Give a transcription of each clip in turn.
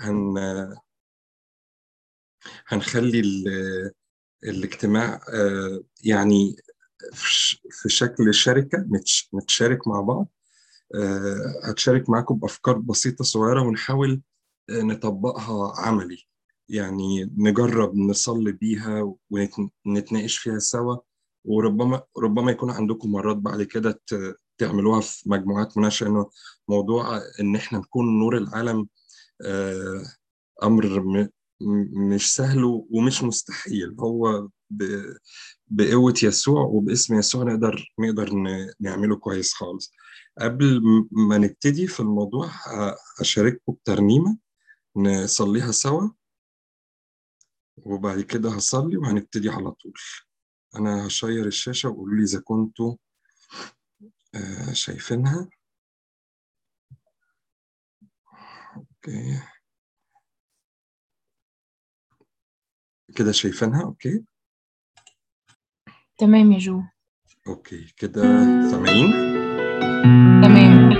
هن هنخلي الاجتماع يعني في شكل شركة نتشارك مع بعض. هتشارك معاكم بأفكار بسيطة صغيرة ونحاول نطبقها عملي. يعني نجرب نصلي بيها ونتناقش فيها سوا. وربما ربما يكون عندكم مرات بعد كده تعملوها في مجموعات مناقشة إنه موضوع إن إحنا نكون نور العالم أمر مش سهل ومش مستحيل. هو بقوة يسوع وباسم يسوع نقدر نقدر نعمله كويس خالص. قبل ما نبتدي في الموضوع هشارككم بترنيمة نصليها سوا وبعد كده هصلي وهنبتدي على طول. أنا هشير الشاشة وقولوا لي إذا كنتوا شايفينها. okay. كده شايفينها؟ okay. تمام يا جو. okay كده سامعين؟ تمام.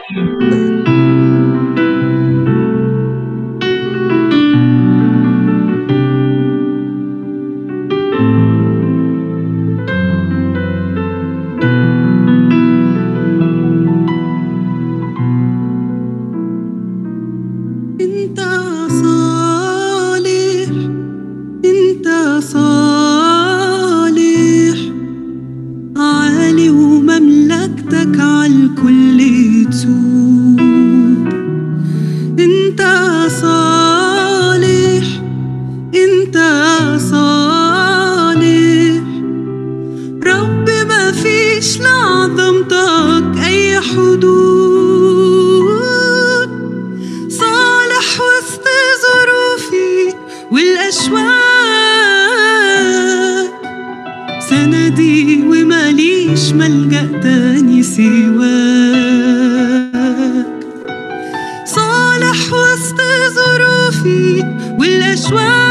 سندي وماليش ملجأ تاني سواك. صالح وسط ظروفي والأشواق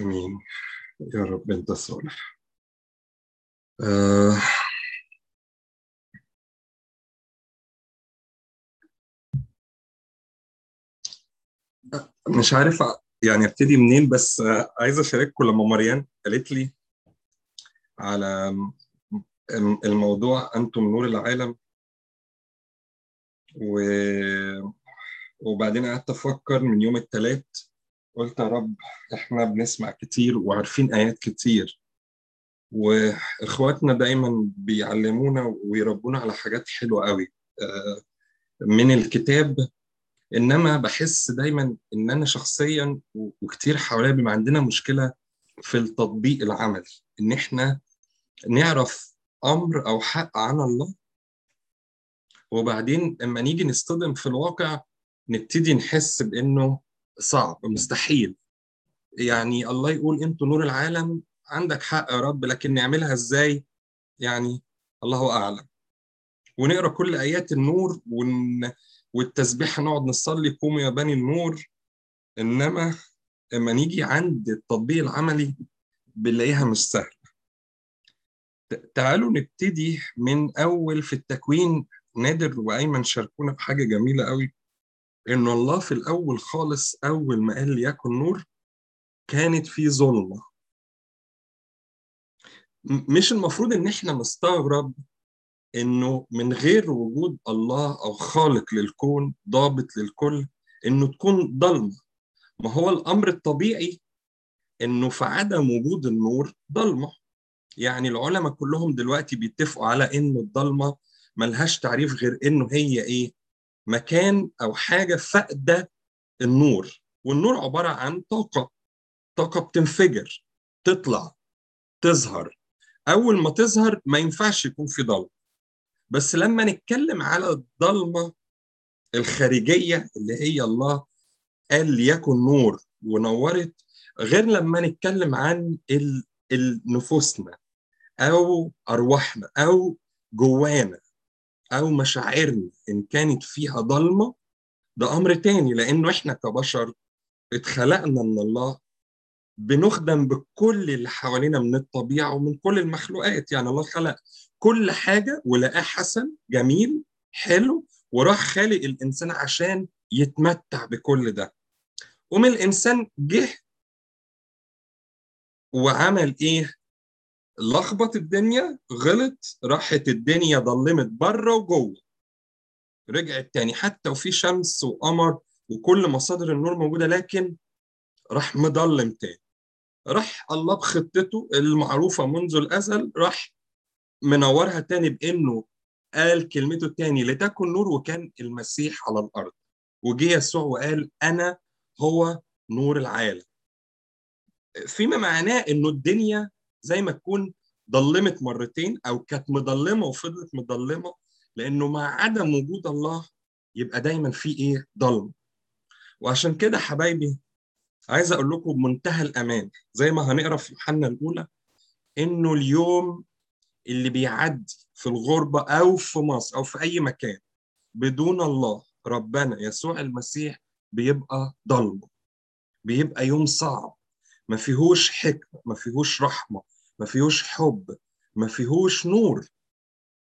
آمين. يا رب أنت صالح آه مش عارف يعني أبتدي منين بس عايز أشارككم لما مريان قالت لي على الم- الموضوع أنتم نور العالم. و... وبعدين قعدت أفكر من يوم الثلاث قلت يا رب إحنا بنسمع كتير وعارفين آيات كتير. وإخواتنا دايما بيعلمونا ويربونا على حاجات حلوة قوي. آه، من الكتاب إنما بحس دايما إن أنا شخصيا وكتير حواليا بيبقى عندنا مشكلة في التطبيق العملي إن إحنا نعرف أمر أو حق عن الله وبعدين لما نيجي نصطدم في الواقع نبتدي نحس بإنه صعب مستحيل. يعني الله يقول أنتوا نور العالم عندك حق يا رب لكن نعملها إزاي؟ يعني الله أعلم. ونقرأ كل آيات النور ون... والتسبيحه نقعد نصلي قوموا يا بني النور. إنما لما نيجي عند التطبيق العملي بنلاقيها مش سهلة. تعالوا نبتدي من أول في التكوين نادر وأيمن شاركونا بحاجه جميلة قوي إن الله في الأول خالص أول ما قال ليكن نور كانت في ظلمة. مش المفروض إن إحنا نستغرب إنه من غير وجود الله أو خالق للكون ضابط للكل إنه تكون ضلمه ما هو الأمر الطبيعي إنه في عدم وجود النور ضلمه يعني العلماء كلهم دلوقتي بيتفقوا على إنه الضلمه ملهاش تعريف غير إنه هي إيه؟ مكان أو حاجة فاقده النور. والنور عبارة عن طاقة. طاقة بتنفجر تطلع تظهر. أول ما تظهر ما ينفعش يكون في ضلمه بس لما نتكلم على الضلمة الخارجية اللي هي الله قال ليكن نور ونورت غير لما نتكلم عن نفوسنا أو أرواحنا أو جوانا. أو مشاعرنا إن كانت فيها ضلمه ده أمر تاني لأنه إحنا كبشر اتخلقنا من الله بنخدم بكل اللي حوالينا من الطبيعة ومن كل المخلوقات. يعني الله خلق كل حاجة ولقاه حسن جميل حلو وراح خالق الإنسان عشان يتمتع بكل ده. ومن الإنسان جه وعمل إيه؟ لخبط الدنيا غلط راحت الدنيا ضلمت بره وجوه. رجعت تاني حتى وفي شمس وقمر وكل مصادر النور موجودة لكن راح مضلم تاني. راح الله بخطته المعروفة منذ الأزل راح منورها تاني بإنه قال كلمته تاني لتكن نور وكان المسيح على الأرض. وجه يسوع وقال أنا هو نور العالم. فيما معناه إنه الدنيا زي ما تكون ضلمت مرتين أو كانت مضلمة وفضلت مضلمة لأنه مع عدم وجود الله يبقى دايما في إيه؟ ضلمه وعشان كده حبايبي عايز أقول لكم بمنتهى الأمان زي ما هنقرأ في يوحنا الأولى إنه اليوم اللي بيعدي في الغربة أو في مصر أو في أي مكان بدون الله ربنا يسوع المسيح بيبقى ضلمه. بيبقى يوم صعب. ما فيهوش حكمة ما فيهوش رحمة. ما فيهوش حب ما فيهوش نور.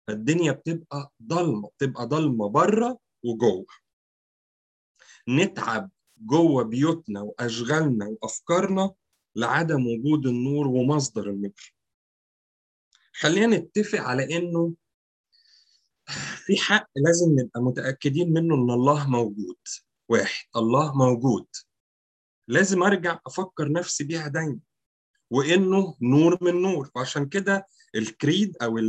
الدنيا بتبقى ضلمة بتبقى ضلمة بره وجوه. نتعب جوه بيوتنا وأشغالنا وأفكارنا لعدم وجود النور ومصدر النور. خلينا نتفق على إنه في حق لازم نبقى متأكدين منه إن الله موجود. واحد الله موجود. لازم أرجع أفكر نفسي بيها دايما. وإنه نور من نور. وعشان كده الكريد أو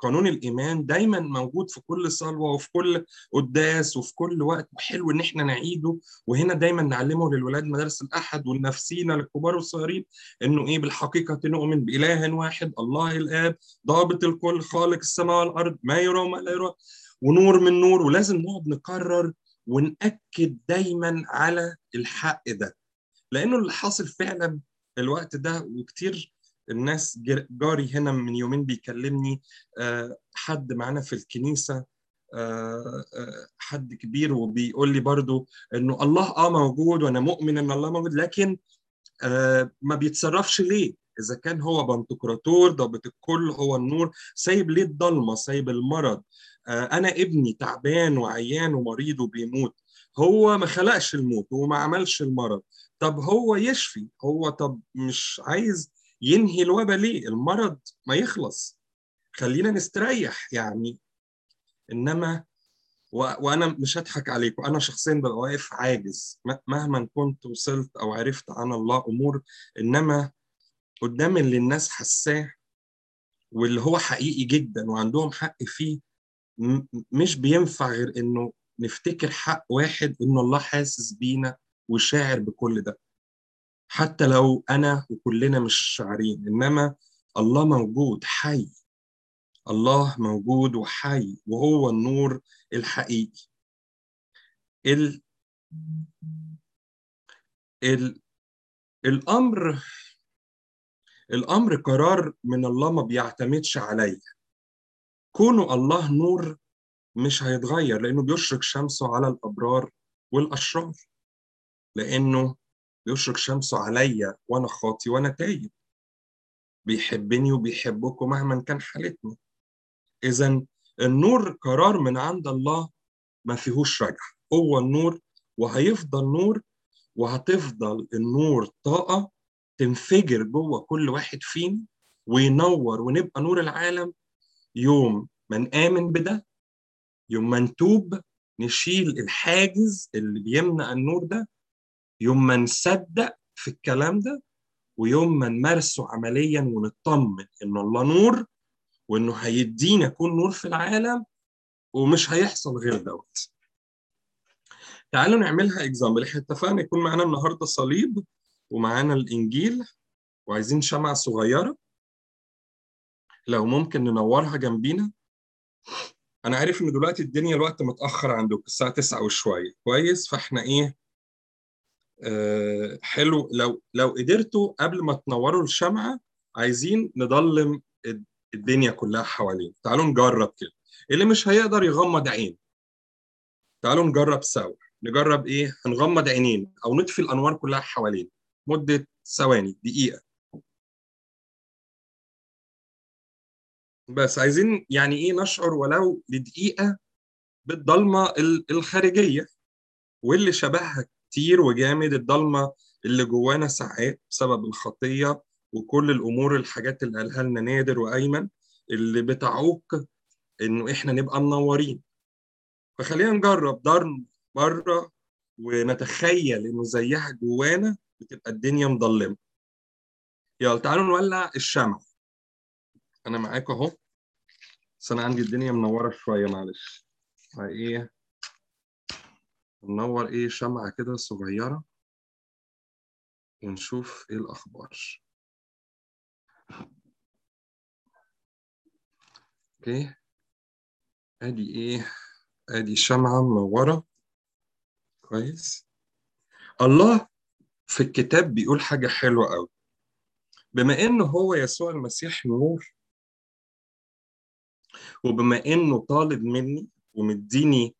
قانون الإيمان دايما موجود في كل صلوة وفي كل قداس وفي كل وقت وحلو إن إحنا نعيده. وهنا دايما نعلمه للولاد مدارس الأحد والنفسينا للكبار والصغيرين إنه إيه بالحقيقة نؤمن بإله واحد الله الآب ضابط الكل خالق السماء والأرض ما يرى وما لا يرى ونور من نور. ولازم نقعد نكرر ونأكد دايما على الحق ده. لأنه اللي حاصل فعلا الوقت ده وكتير الناس جاري هنا من يومين بيكلمني آه، حد معانا في الكنيسة آه، آه، حد كبير وبيقول لي برضو إنه الله آه موجود وأنا مؤمن إن الله موجود لكن ما بيتصرفش ليه؟ إذا كان هو بنتقراطور ضابط الكل هو النور سايب ليه الضلمة سايب المرض؟ أنا ابني تعبان وعيان ومريض وبيموت. هو ما خلقش الموت وما عملش المرض. طب هو يشفي؟ هو طب مش عايز ينهي الوباء ليه؟ المرض ما يخلص. خلينا نستريح يعني. إنما و... وأنا مش هضحك عليكم أنا شخصيا ببقى واقف عاجز. مهما كنت وصلت أو عرفت عن الله أمور إنما قدام اللي الناس حساه واللي هو حقيقي جدا وعندهم حق فيه. مش بينفع غير إنه نفتكر حق واحد انه الله حاسس بينا وشاعر بكل ده. حتى لو أنا وكلنا مش شاعرين إنما الله موجود حي. الله موجود وحي وهو النور الحقيقي. ال... ال... الأمر الأمر قرار من الله ما بيعتمدش عليا. كونه الله نور مش هيتغير لأنه بيشرق شمسه على الأبرار والأشرار. لأنه بيشرق شمسه عليا وأنا خاطي وأنا تايب. بيحبني وبيحبكم مهما كان حالتنا. إذا النور قرار من عند الله ما فيهوش رجعة. هو النور وهيفضل نور وهتفضل النور طاقة تنفجر جوه كل واحد فينا وينور ونبقى نور العالم يوم ما نآمن بده يوم ما نتوب نشيل الحاجز اللي بيمنع النور ده يوم ما نصدق في الكلام ده ويوم ما نمارسه عمليا ونطمن إن الله نور وإنه هيدينا يكون نور في العالم ومش هيحصل غير دوت. تعالوا نعملها اكزامبل إحنا اتفقنا يكون معانا النهارده صليب ومعانا الإنجيل وعايزين شمعة صغيرة. لو ممكن ننورها جنبينا. أنا عارف ان دلوقتي الدنيا الوقت متأخر عندك الساعة 9 وشوية. كويس؟ فإحنا إيه؟ آه حلو. لو لو قدرتوا قبل ما تنوروا الشمعة عايزين نضلم الدنيا كلها حوالينا. تعالوا نجرب كده. اللي مش هيقدر يغمض عين. تعالوا نجرب سوا. نجرب إيه؟ هنغمض عينين أو نطفي الأنوار كلها حوالينا. مدة ثواني دقيقة. بس عايزين يعني إيه نشعر ولو لدقيقة بالضلمة الخارجية واللي شبهها كتير وجامد الضلمة اللي جوانا ساعات بسبب الخطية وكل الأمور الحاجات اللي قالها لنا نادر وأيمن اللي بتعوق إنه إحنا نبقى منورين. فخلينا نجرب دار بره ونتخيل إنه زيها جوانا بتبقى الدنيا مظلمة. يلا تعالوا نولع الشمع. أنا معاكم أهو. بس أنا عندي الدنيا منورة شوية معلش. إيه ننور إيه؟ شمعة كده صغيرة. ونشوف إيه الأخبار. أوكي. ادي إيه؟ ادي شمعة منورة. كويس. الله في الكتاب بيقول حاجة حلوة قوي بما انه هو يسوع المسيح النور وبما إنه طالب مني ومديني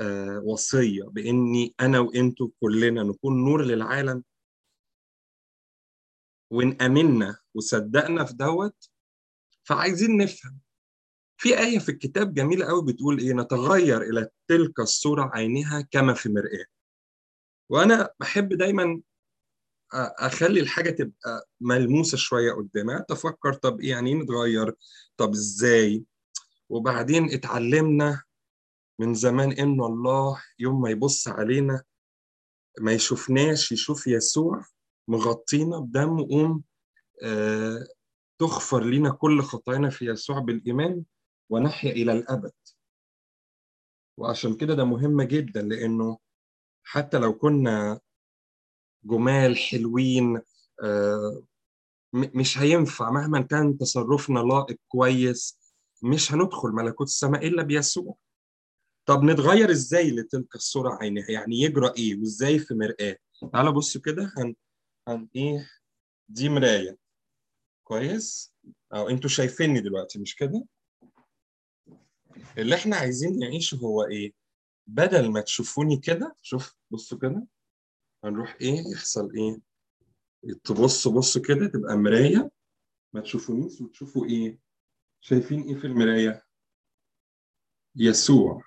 آه وصية بإني أنا وإنتوا كلنا نكون نور للعالم وإن آمنا وصدقنا في دوت فعايزين نفهم. في آية في الكتاب جميلة قوي بتقول إيه؟ نتغير إلى تلك الصورة عينها كما في مرآة. وأنا بحب دايما أخلي الحاجة تبقى ملموسة شوية قدامي. أتفكر طب إيه يعني نتغير؟ طب إزاي؟ وبعدين اتعلمنا من زمان إن الله يوم ما يبص علينا ما يشوفناش يشوف يسوع مغطينا بدم قوم آه تغفر لنا كل خطايانا في يسوع بالإيمان ونحيا إلى الأبد. وعشان كده ده مهم جدا لأنه حتى لو كنا جمال حلوين آه، مش هينفع مهما كان تصرفنا لائق كويس مش هندخل ملكوت السماء إلا بيسوع طب نتغير إزاي لتلك الصورة عينها يعني يجرى إيه؟ وإزاي في مرآة؟ تعالى بصوا كده هن... هن إيه؟ دي مراية. كويس؟ أو أنتوا شايفيني دلوقتي مش كده؟ اللي إحنا عايزين نعيشه هو إيه؟ بدل ما تشوفوني كده شوف بصوا كده هنروح إيه؟ يحصل إيه؟ تبصوا بصوا كده تبقى مراية. ما تشوفونيش وتشوفوا إيه؟ شايفين إيه في المراية؟ يسوع.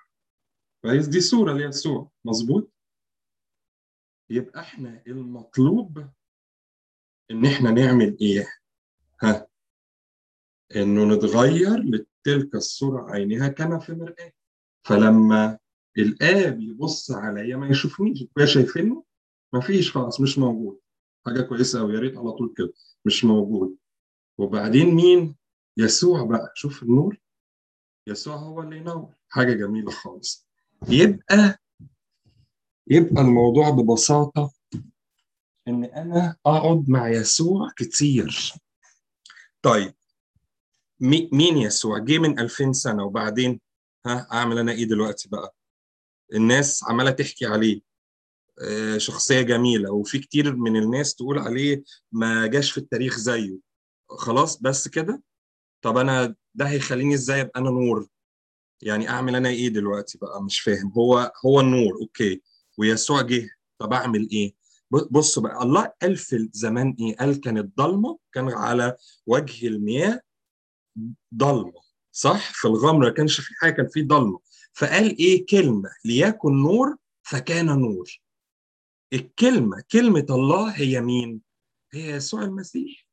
كويس دي صورة ليسوع مظبوط؟ يبقى إحنا المطلوب إن إحنا نعمل إيه؟ ها؟ إنه نتغير لتلك الصورة عينها كما في مرآة فلما الآب يبص عليا ما يشوفنيش. يا شايفينه؟ ما فيش خلاص مش موجود. حاجة كويسة أوي. يا ريت على طول كده. مش موجود. وبعدين مين؟ يسوع بقى شوف النور. يسوع هو اللي ينور. حاجة جميلة خالص. يبقى يبقى الموضوع ببساطة إن أنا أقعد مع يسوع كتير. طيب مي- مين يسوع؟ جه من 2000 سنة وبعدين ها أعمل أنا إيه دلوقتي بقى؟ الناس عمالة تحكي عليه. آه، شخصية جميلة. وفي كتير من الناس تقول عليه ما جاش في التاريخ زيه. خلاص بس كده؟ طب أنا ده هيخليني إزاي أبقى أنا نور؟ يعني أعمل أنا إيه دلوقتي بقى؟ مش فاهم. هو هو النور أوكي. ويسوع جه طب أعمل إيه؟ ب- بصوا بقى الله قال في زمان إيه؟ قال كانت ضلمة كان على وجه المياه ضلمة صح؟ في الغمرة كانش في حاجة كان في ضلمة. فقال إيه؟ كلمة. ليكن نور فكان نور. الكلمة كلمة الله هي مين؟ هي يسوع المسيح.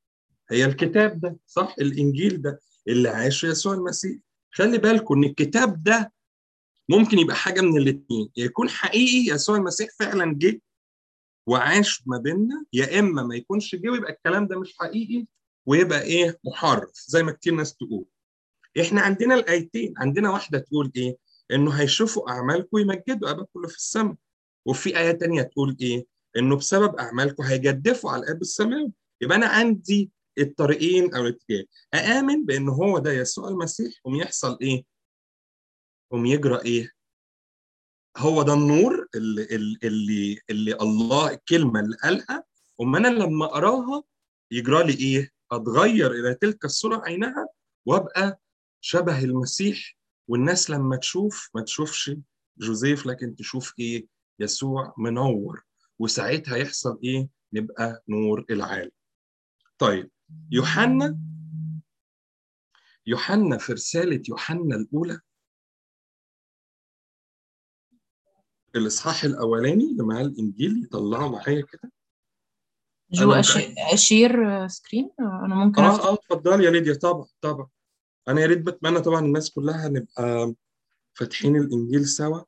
هي الكتاب ده صح؟ الإنجيل ده اللي عاشه يسوع المسيح. خلي بالكم إن الكتاب ده ممكن يبقى حاجة من الاتنين. يا يكون حقيقي يسوع المسيح فعلا جه وعاش ما بيننا يا إما ما يكونش جه ويبقى الكلام ده مش حقيقي ويبقى إيه؟ محرف زي ما كتير ناس تقول. إحنا عندنا الآيتين. عندنا واحدة تقول إيه؟ إنه هيشوفوا أعمالكم ويمجدوا أباكم اللي في السماء. وفي آية تانية تقول إيه؟ إنه بسبب أعمالكم هيجدفوا على الآب السماوي يبقى أنا عندي الطريقين أو الاتجاه أآمن بإن هو ده يسوع المسيح قوم يحصل إيه؟ قوم يجرى إيه؟ هو ده النور اللي اللي اللي الله الكلمة اللي قالها قوم أنا لما أقراها يجرى لي إيه؟ أتغير إلى تلك الصورة عينها وأبقى شبه المسيح والناس لما تشوف ما تشوفش جوزيف لكن تشوف إيه؟ يسوع منور وساعتها يحصل إيه نبقى نور العالم طيب يوحنا يوحنا في رسالة يوحنا الأولى. الإصحاح الأولاني اللي معاه الإنجيل يطلعوا معايا كده. جو أنا أشي- أ share screen؟ أنا ممكن أفتح. آه اتفضل يا ليديا. طبعا طبعا. أنا يا ريت بتمنى طبعا الناس كلها نبقى فاتحين الإنجيل سوا.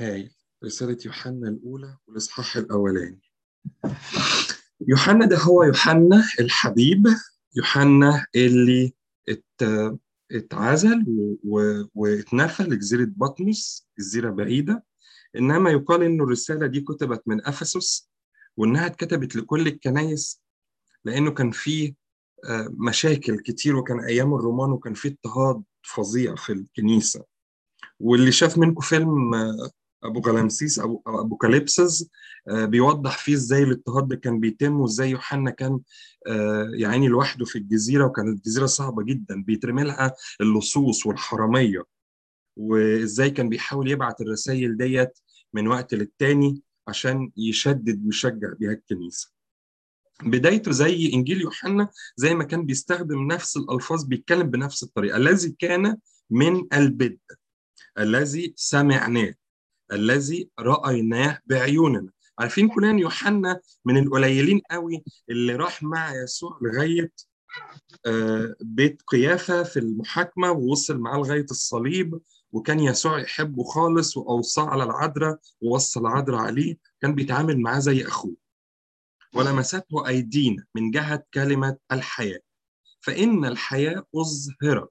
هاي رسالة يوحنا الأولى والإصحاح الأولاني. يوحنا ده هو يوحنا الحبيب يوحنا اللي ات... اتعزل و... واتنفى لجزيرة بطمس جزيرة بعيدة. إنما يقال إنه الرسالة دي كتبت من أفسس وإنها اتكتبت لكل الكنايس لأنه كان فيه آه، مشاكل كتير وكان أيام الرومان وكان فيه اضطهاد فظيع في الكنيسة. واللي شاف منكم فيلم ابو غلامسيس أو ابوكاليبسز آه، بيوضح فيه إزاي الاضطهاد ده كان بيتم وإزاي يوحنا كان يعني لوحده في الجزيرة وكانت الجزيرة صعبة جدا بيترمي لها اللصوص والحرامية. وإزاي كان بيحاول يبعت الرسائل ديت من وقت للتاني عشان يشدد ويشجع بيها الكنيسة. بدايته زي إنجيل يوحنا زي ما كان بيستخدم نفس الألفاظ بيتكلم بنفس الطريقة. الذي كان من البدء الذي سمعناه. الذي رأيناه بعيوننا. عارفين كلنا يوحنا من القليلين قوي اللي راح مع يسوع لغاية آه، بيت قيافة في المحاكمة ووصل معاه لغاية الصليب وكان يسوع يحبه خالص وأوصاه على العذراء ووصى العذراء عليه. كان بيتعامل معاه زي أخوه. ولمسته أيدينا من جهة كلمة الحياة. فإن الحياة أظهرت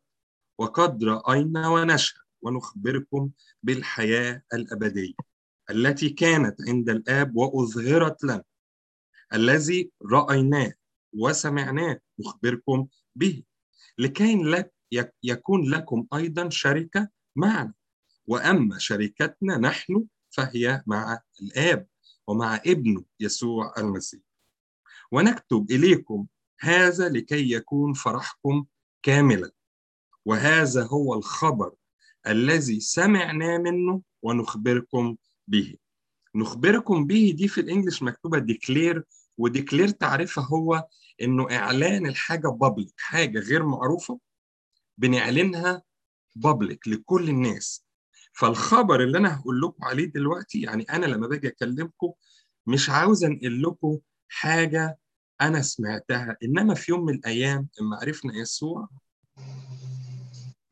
وقد رأينا ونشهد ونخبركم بالحياة الأبدية التي كانت عند الآب وأظهرت لنا. الذي رأيناه وسمعناه نخبركم به. لكي لك يك- يكون لكم أيضا شركة معنا. وأما شركتنا نحن فهي مع الآب ومع ابنه يسوع المسيح. ونكتب إليكم هذا لكي يكون فرحكم كاملا. وهذا هو الخبر الذي سمعنا منه ونخبركم به. نخبركم به دي في ال English مكتوبة declare و declare تعريفها هو إنه إعلان الحاجة public حاجة غير معروفة بنعلنها public لكل الناس. فالخبر اللي أنا هقول لكم عليه دلوقتي يعني أنا لما باجي أكلمكم مش عاوز أنقل لكم حاجة أنا سمعتها إنما في يوم من الأيام لما عرفنا يسوع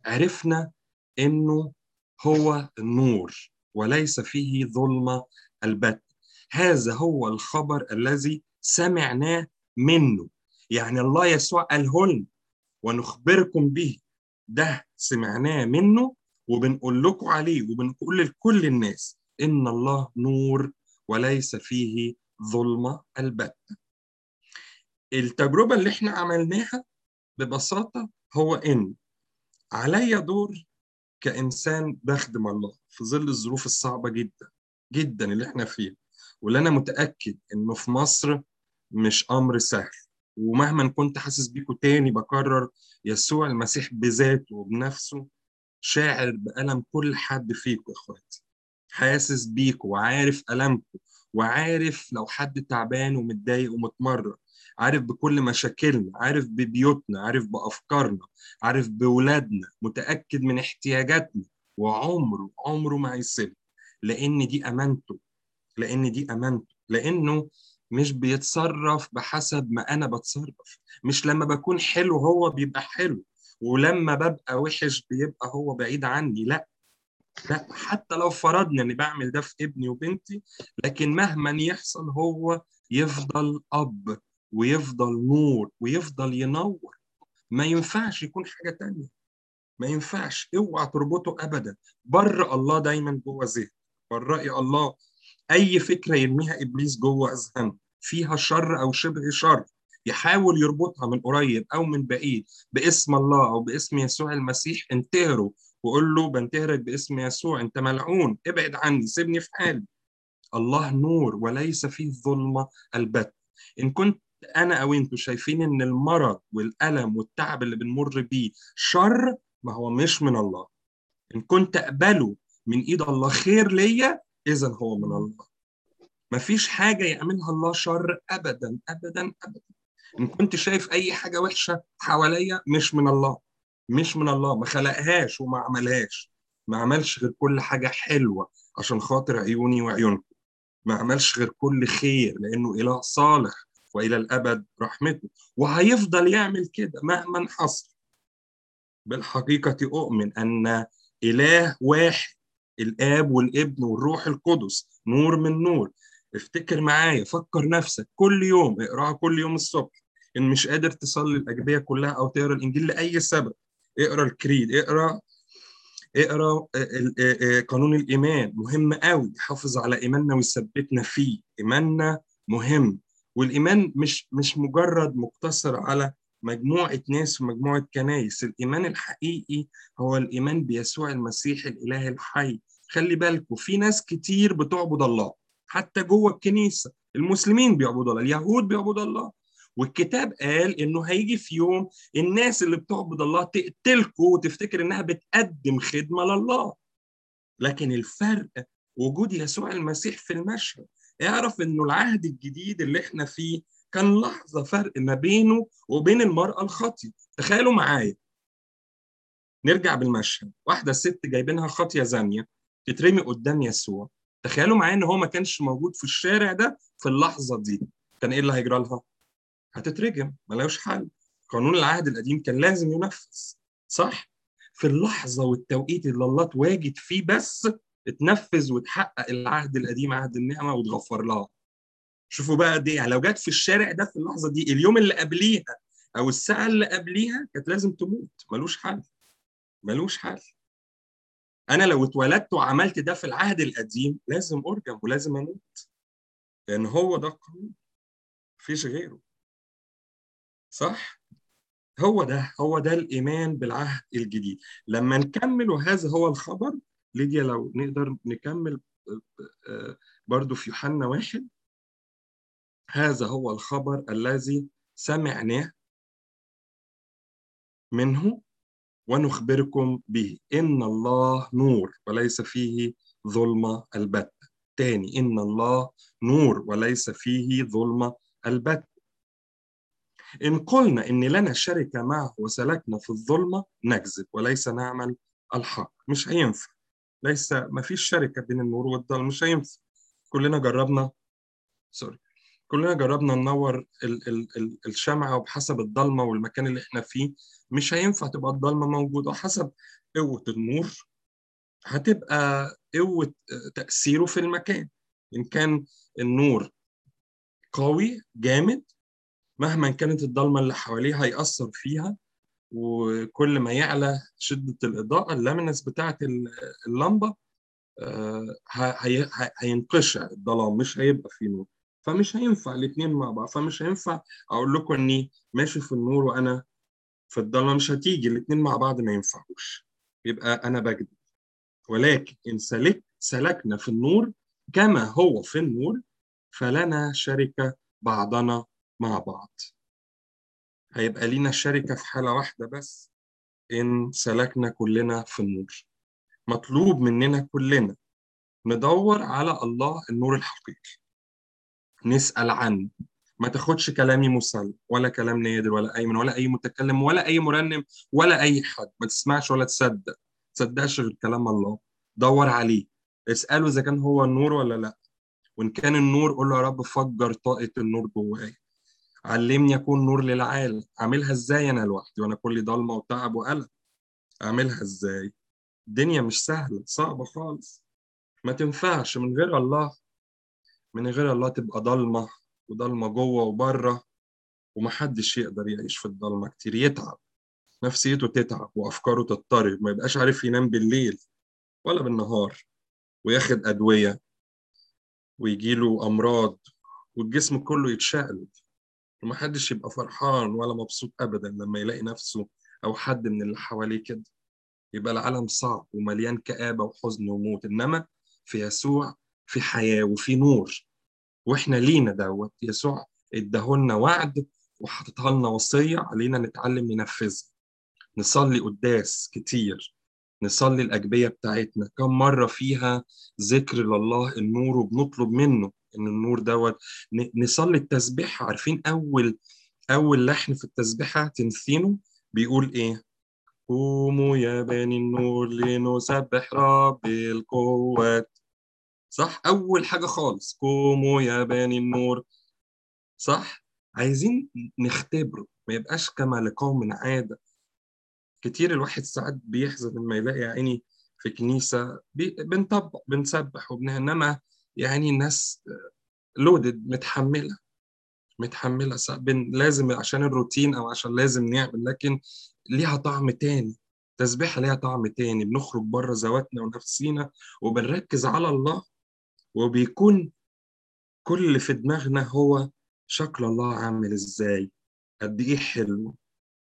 عرفنا إنه هو النور وليس فيه ظلمه البت. هذا هو الخبر الذي سمعناه منه. يعني الله يسوع قاله لنا ونخبركم به. ده سمعناه منه وبنقول لكم عليه وبنقول لكل الناس إن الله نور وليس فيه ظلمه البتة التجربة اللي إحنا عملناها ببساطة هو إن عليا دور كإنسان بخدم الله في ظل الظروف الصعبة جدا جدا اللي إحنا فيها. واللي أنا متأكد إنه في مصر مش أمر سهل. ومهما كنت حاسس بيكوا تاني بكرر يسوع المسيح بذاته وبنفسه شاعر بألم كل حد فيكم يا إخواتي. حاسس بيكوا وعارف ألمكم وعارف لو حد تعبان ومتضايق ومتمرد. عارف بكل مشاكلنا عارف ببيوتنا عارف بأفكارنا عارف بولادنا متأكد من احتياجاتنا. وعمره عمره ما هيسيب لأن دي أمانته لأن دي أمانته. لأنه مش بيتصرف بحسب ما أنا بتصرف. مش لما بكون حلو هو بيبقى حلو ولما ببقى وحش بيبقى هو بعيد عني. لا لا حتى لو فرضنا إني بعمل ده في ابني وبنتي لكن مهما يحصل هو يفضل أب. ويفضل نور ويفضل ينور. ما ينفعش يكون حاجة تانية. ما ينفعش. اوعى تربطه ابدا. بر الله دايما جوه ذهن برأي الله. أي فكرة يرميها إبليس جوه اذهانه فيها شر أو شبه شر. يحاول يربطها من قريب أو من بعيد. باسم الله أو باسم يسوع المسيح انتهره وقول له بنتهرك باسم يسوع. أنت ملعون. ابعد عني. سيبني في حالي. الله نور. وليس فيه ظلمه البت. إن كنت أنا أو أنتوا شايفين إن المرض والألم والتعب اللي بنمر بيه شر؟ ما هو مش من الله. إن كنت أقبله من إيد الله خير ليا اذا هو من الله. مفيش حاجة يعملها الله شر ابدا ابدا ابدا. إن كنت شايف أي حاجة وحشة حواليا مش من الله. مش من الله. ما خلقهاش وما عملهاش. ما عملش غير كل حاجة حلوة عشان خاطر عيوني وعيونكم. ما عملش غير كل خير لأنه إله صالح. وإلى الأبد رحمته. وهيفضل يعمل كده مهما حصل. بالحقيقة أؤمن أن إله واحد الآب والابن والروح القدس نور من نور. افتكر معايا فكر نفسك كل يوم اقرأها كل يوم الصبح. إن مش قادر تصلي الأجبية كلها أو تقرأ الإنجيل لأي سبب. اقرأ الكريد اقرأ اقرأ قانون الإيمان. مهم قوي يحافظ على إيماننا ويثبتنا فيه. إيماننا مهم. والإيمان مش مش مجرد مقتصر على مجموعة ناس ومجموعة كنايس الإيمان الحقيقي هو الإيمان بيسوع المسيح الإله الحي. خلي بالكم في ناس كتير بتعبد الله حتى جوه الكنيسة. المسلمين بيعبدوا الله اليهود بيعبدوا الله. والكتاب قال إنه هيجي في يوم الناس اللي بتعبد الله تقتلكم وتفتكر إنها بتقدم خدمة لله. لكن الفرق وجود يسوع المسيح في المشهد اعرف إنه العهد الجديد اللي إحنا فيه كان لحظة فرق ما بينه وبين المرأة الخاطية. تخيلوا معايا. نرجع بالمشهد. واحدة ست جايبينها خاطية زانية تترمي قدام يسوع. تخيلوا معايا إن هو ما كانش موجود في الشارع ده في اللحظة دي. كان إيه اللي هيجرى لها؟ هتترجم. ملهاش حل. قانون العهد القديم كان لازم ينفذ. صح؟ في اللحظة والتوقيت اللي الله تواجد فيه بس اتنفذ وتحقق العهد القديم عهد النعمة وتغفر لها. شوفوا بقى قد إيه لو جت في الشارع ده في اللحظة دي اليوم اللي قبليها أو الساعة اللي قبليها كانت لازم تموت. ملوش حل. ملوش حل. أنا لو اتولدت وعملت ده في العهد القديم لازم أرجم ولازم أموت. لأن هو ده القانون. مفيش غيره. صح؟ هو ده هو ده الإيمان بالعهد الجديد. لما نكمل وهذا هو الخبر ليديا لو نقدر نكمل برضو في يوحنا واحد. هذا هو الخبر الذي سمعناه منه ونخبركم به. إن الله نور وليس فيه ظلمة البتة تاني إن الله نور وليس فيه ظلمة البتة إن قلنا إن لنا شركة معه وسلكنا في الظلمة نكذب وليس نعمل الحق. مش هينفع. ليس ما فيش شركة بين النور والظلم مش هينفع. كلنا جربنا سوري كلنا جربنا ننور ال ال ال الشمعة وبحسب الضلمة والمكان اللي إحنا فيه. مش هينفع تبقى الضلمة موجودة. حسب قوة النور هتبقى قوة تأثيره في المكان. إن كان النور قوي جامد مهما كانت الضلمة اللي حواليه هيأثر فيها. وكل ما يعلى شدة الإضاءة اللامنس بتاعت اللمبة هينقشع الظلام مش هيبقى فيه نور. فمش هينفع الاثنين مع بعض. فمش هينفع أقول لكم إني ماشي في النور وأنا في الضلمه مش هتيجي. الاثنين مع بعض ما ينفعوش. يبقى أنا بكذب. ولكن إن سلك سلكنا في النور كما هو في النور فلنا شركه بعضنا مع بعض. هيبقى لينا شركة في حالة واحدة بس إن سلكنا كلنا في النور. مطلوب مننا كلنا ندور على الله النور الحقيقي. نسأل عنه. ما تاخدش كلامي مسل ولا كلام نادر ولا أيمن ولا أي متكلم ولا أي مرنم ولا أي حد. ما تسمعش ولا تصدق. تصدقش غير كلام الله. دور عليه. اسأله إذا كان هو النور ولا لأ. وإن كان النور قول له يا رب فجر طاقة النور جوايا. علمني أكون نور للعالم. أعملها إزاي أنا لوحدي وأنا كلي ضلمة وتعب وقلق أعملها إزاي؟ الدنيا مش سهلة صعبة خالص. ما تنفعش من غير الله. من غير الله تبقى ضلمة وضلمة جوه وبرة ومحدش يقدر يعيش في الضلمة كتير. يتعب. نفسيته تتعب وأفكاره تضطرب. ما يبقاش عارف ينام بالليل ولا بالنهار وياخد أدوية ويجيله أمراض والجسم كله يتشقلب. ومحدش يبقى فرحان ولا مبسوط أبدا لما يلاقي نفسه أو حد من اللي حواليه كده. يبقى العالم صعب ومليان كآبة وحزن وموت. إنما في يسوع في حياة وفي نور. وإحنا لينا دوت. يسوع اداهولنا وعد وحاططها لنا وصية علينا نتعلم ننفذها. نصلي قداس كتير. نصلي الأجبية بتاعتنا. كم مرة فيها ذكر لله النور وبنطلب منه. إن النور دوت. نصلي التسبيح عارفين أول أول لحن في التسبيحة تنثينه بيقول إيه؟ قوموا يا بني النور لنسبح رب القوات. صح؟ أول حاجة خالص. قوموا يا بني النور. صح؟ عايزين نختبره. ما يبقاش كما لقوم عادة. كتير الواحد ساعات بيحزن لما يلاقي عيني في كنيسة بنطبق بنسبح وبنها إنما يعني الناس لودد متحملة بن لازم عشان الروتين أو عشان لازم نعمل لكن ليها طعم تاني. تسبيحة ليها طعم تاني. بنخرج بره ذواتنا ونفسينا وبنركز على الله وبيكون كل اللي في دماغنا هو شكل الله عامل إزاي قد إيه حلو.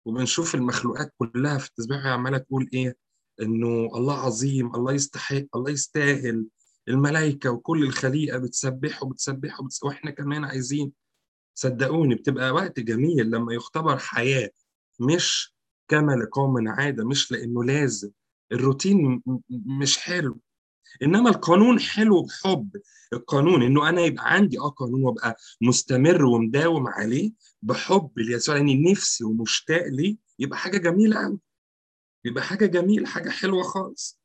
وبنشوف المخلوقات كلها في التسبيح عمالة تقول إيه؟ إنه الله عظيم الله يستحق الله يستاهل. الملائكة وكل الخليقة بتسبحه بتسبحه بتسبح وإحنا كمان عايزين. صدقوني بتبقى وقت جميل لما يختبر حياة مش كما لقوم عادة مش لأنه لازم. الروتين مش حلو. إنما القانون حلو بحب. القانون إنه أنا يبقى عندي آه قانون وأبقى مستمر ومداوم عليه بحب ليسوع لأني نفسي ومشتاق ليه. يبقى حاجة جميلة قوي يبقى حاجة جميلة حاجة حلوة خالص.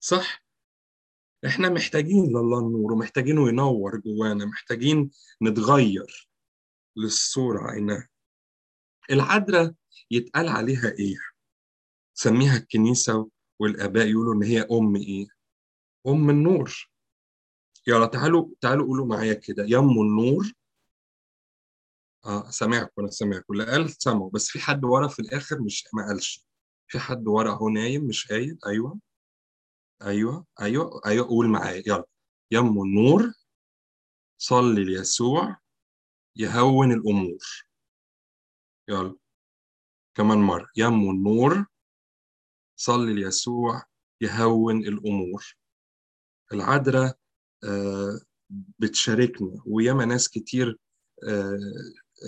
صح؟ إحنا محتاجين لله النور ومحتاجينه ينور جوانا محتاجين نتغير للصورة عينها العذراء يتقال عليها إيه؟ سميها الكنيسة والآباء يقولوا إن هي أم إيه؟ أم النور. يلا تعالوا تعالوا قولوا معايا كده. يم النور. آه سامعكم أنا سامعكم. اللي قال سمعوا بس في حد ورا في الآخر مش ما قالش. في حد ورا أهو نايم مش قايل. أيوه. أيوه أيوه أيوه قول معايا. يلا. يم النور. صلي ليسوع. يهون الأمور. يلا. كمان مرة. يم النور. صلي ليسوع. يهون الأمور. العذراء آه بتشاركنا وياما ناس كتير آه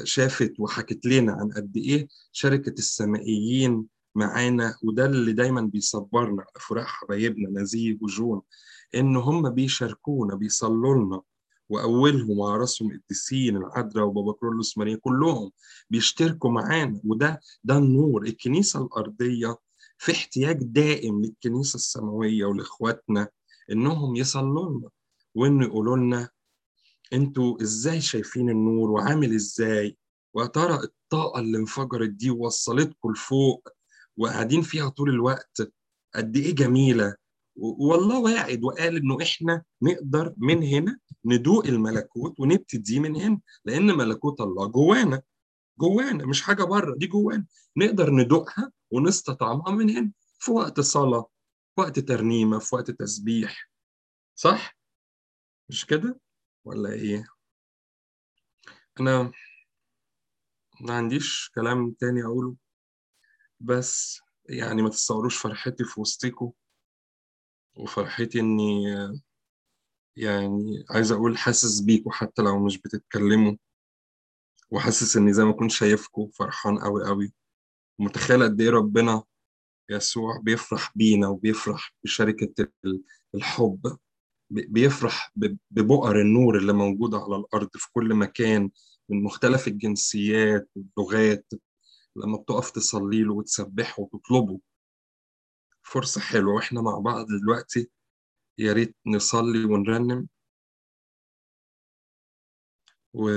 شافت وحكت لنا عن قد إيه شركة السمائيين معانا وده اللي دايما بيصبرنا افراح حبايبنا نزيه وجون إن هم بيشاركونا بيصلوا لنا وأولهم على راسهم القديسين العذراء وبابا كرولوس ماريا كلهم بيشتركوا معانا. وده ده النور الكنيسة الأرضية في احتياج دائم للكنيسة السماوية ولإخواتنا إنهم يصلوا لنا وإنه يقولوا لنا أنتوا إزاي شايفين النور وعامل إزاي؟ ويا ترى الطاقة اللي انفجرت دي وصلتكم لفوق وقاعدين فيها طول الوقت قد إيه جميلة. والله واعد وقال إنه إحنا نقدر من هنا ندوق الملكوت ونبتدي من هنا لأن ملكوت الله جوانا جوانا مش حاجة بره دي جوانا. نقدر ندوقها ونستطعمها من هنا في وقت صلاة في وقت ترنيمة في وقت تسبيح. صح؟ مش كده؟ ولا إيه؟ أنا ما عنديش كلام تاني أقوله. بس يعني ما تتصوروش فرحتي في وسطكم وفرحتي إني يعني عايز أقول حاسس بيكوا حتى لو مش بتتكلموا وحاسس إني زي ما اكون شايفكوا فرحان قوي قوي ومتخيل قد إيه ربنا يسوع بيفرح بينا وبيفرح بشركة الحب بيفرح ببؤر النور اللي موجودة على الأرض في كل مكان من مختلف الجنسيات واللغات لما بتقف تصلي له وتسبحه وتطلبه. فرصة حلوة. وإحنا مع بعض دلوقتي. يا ريت نصلي ونرنم. و...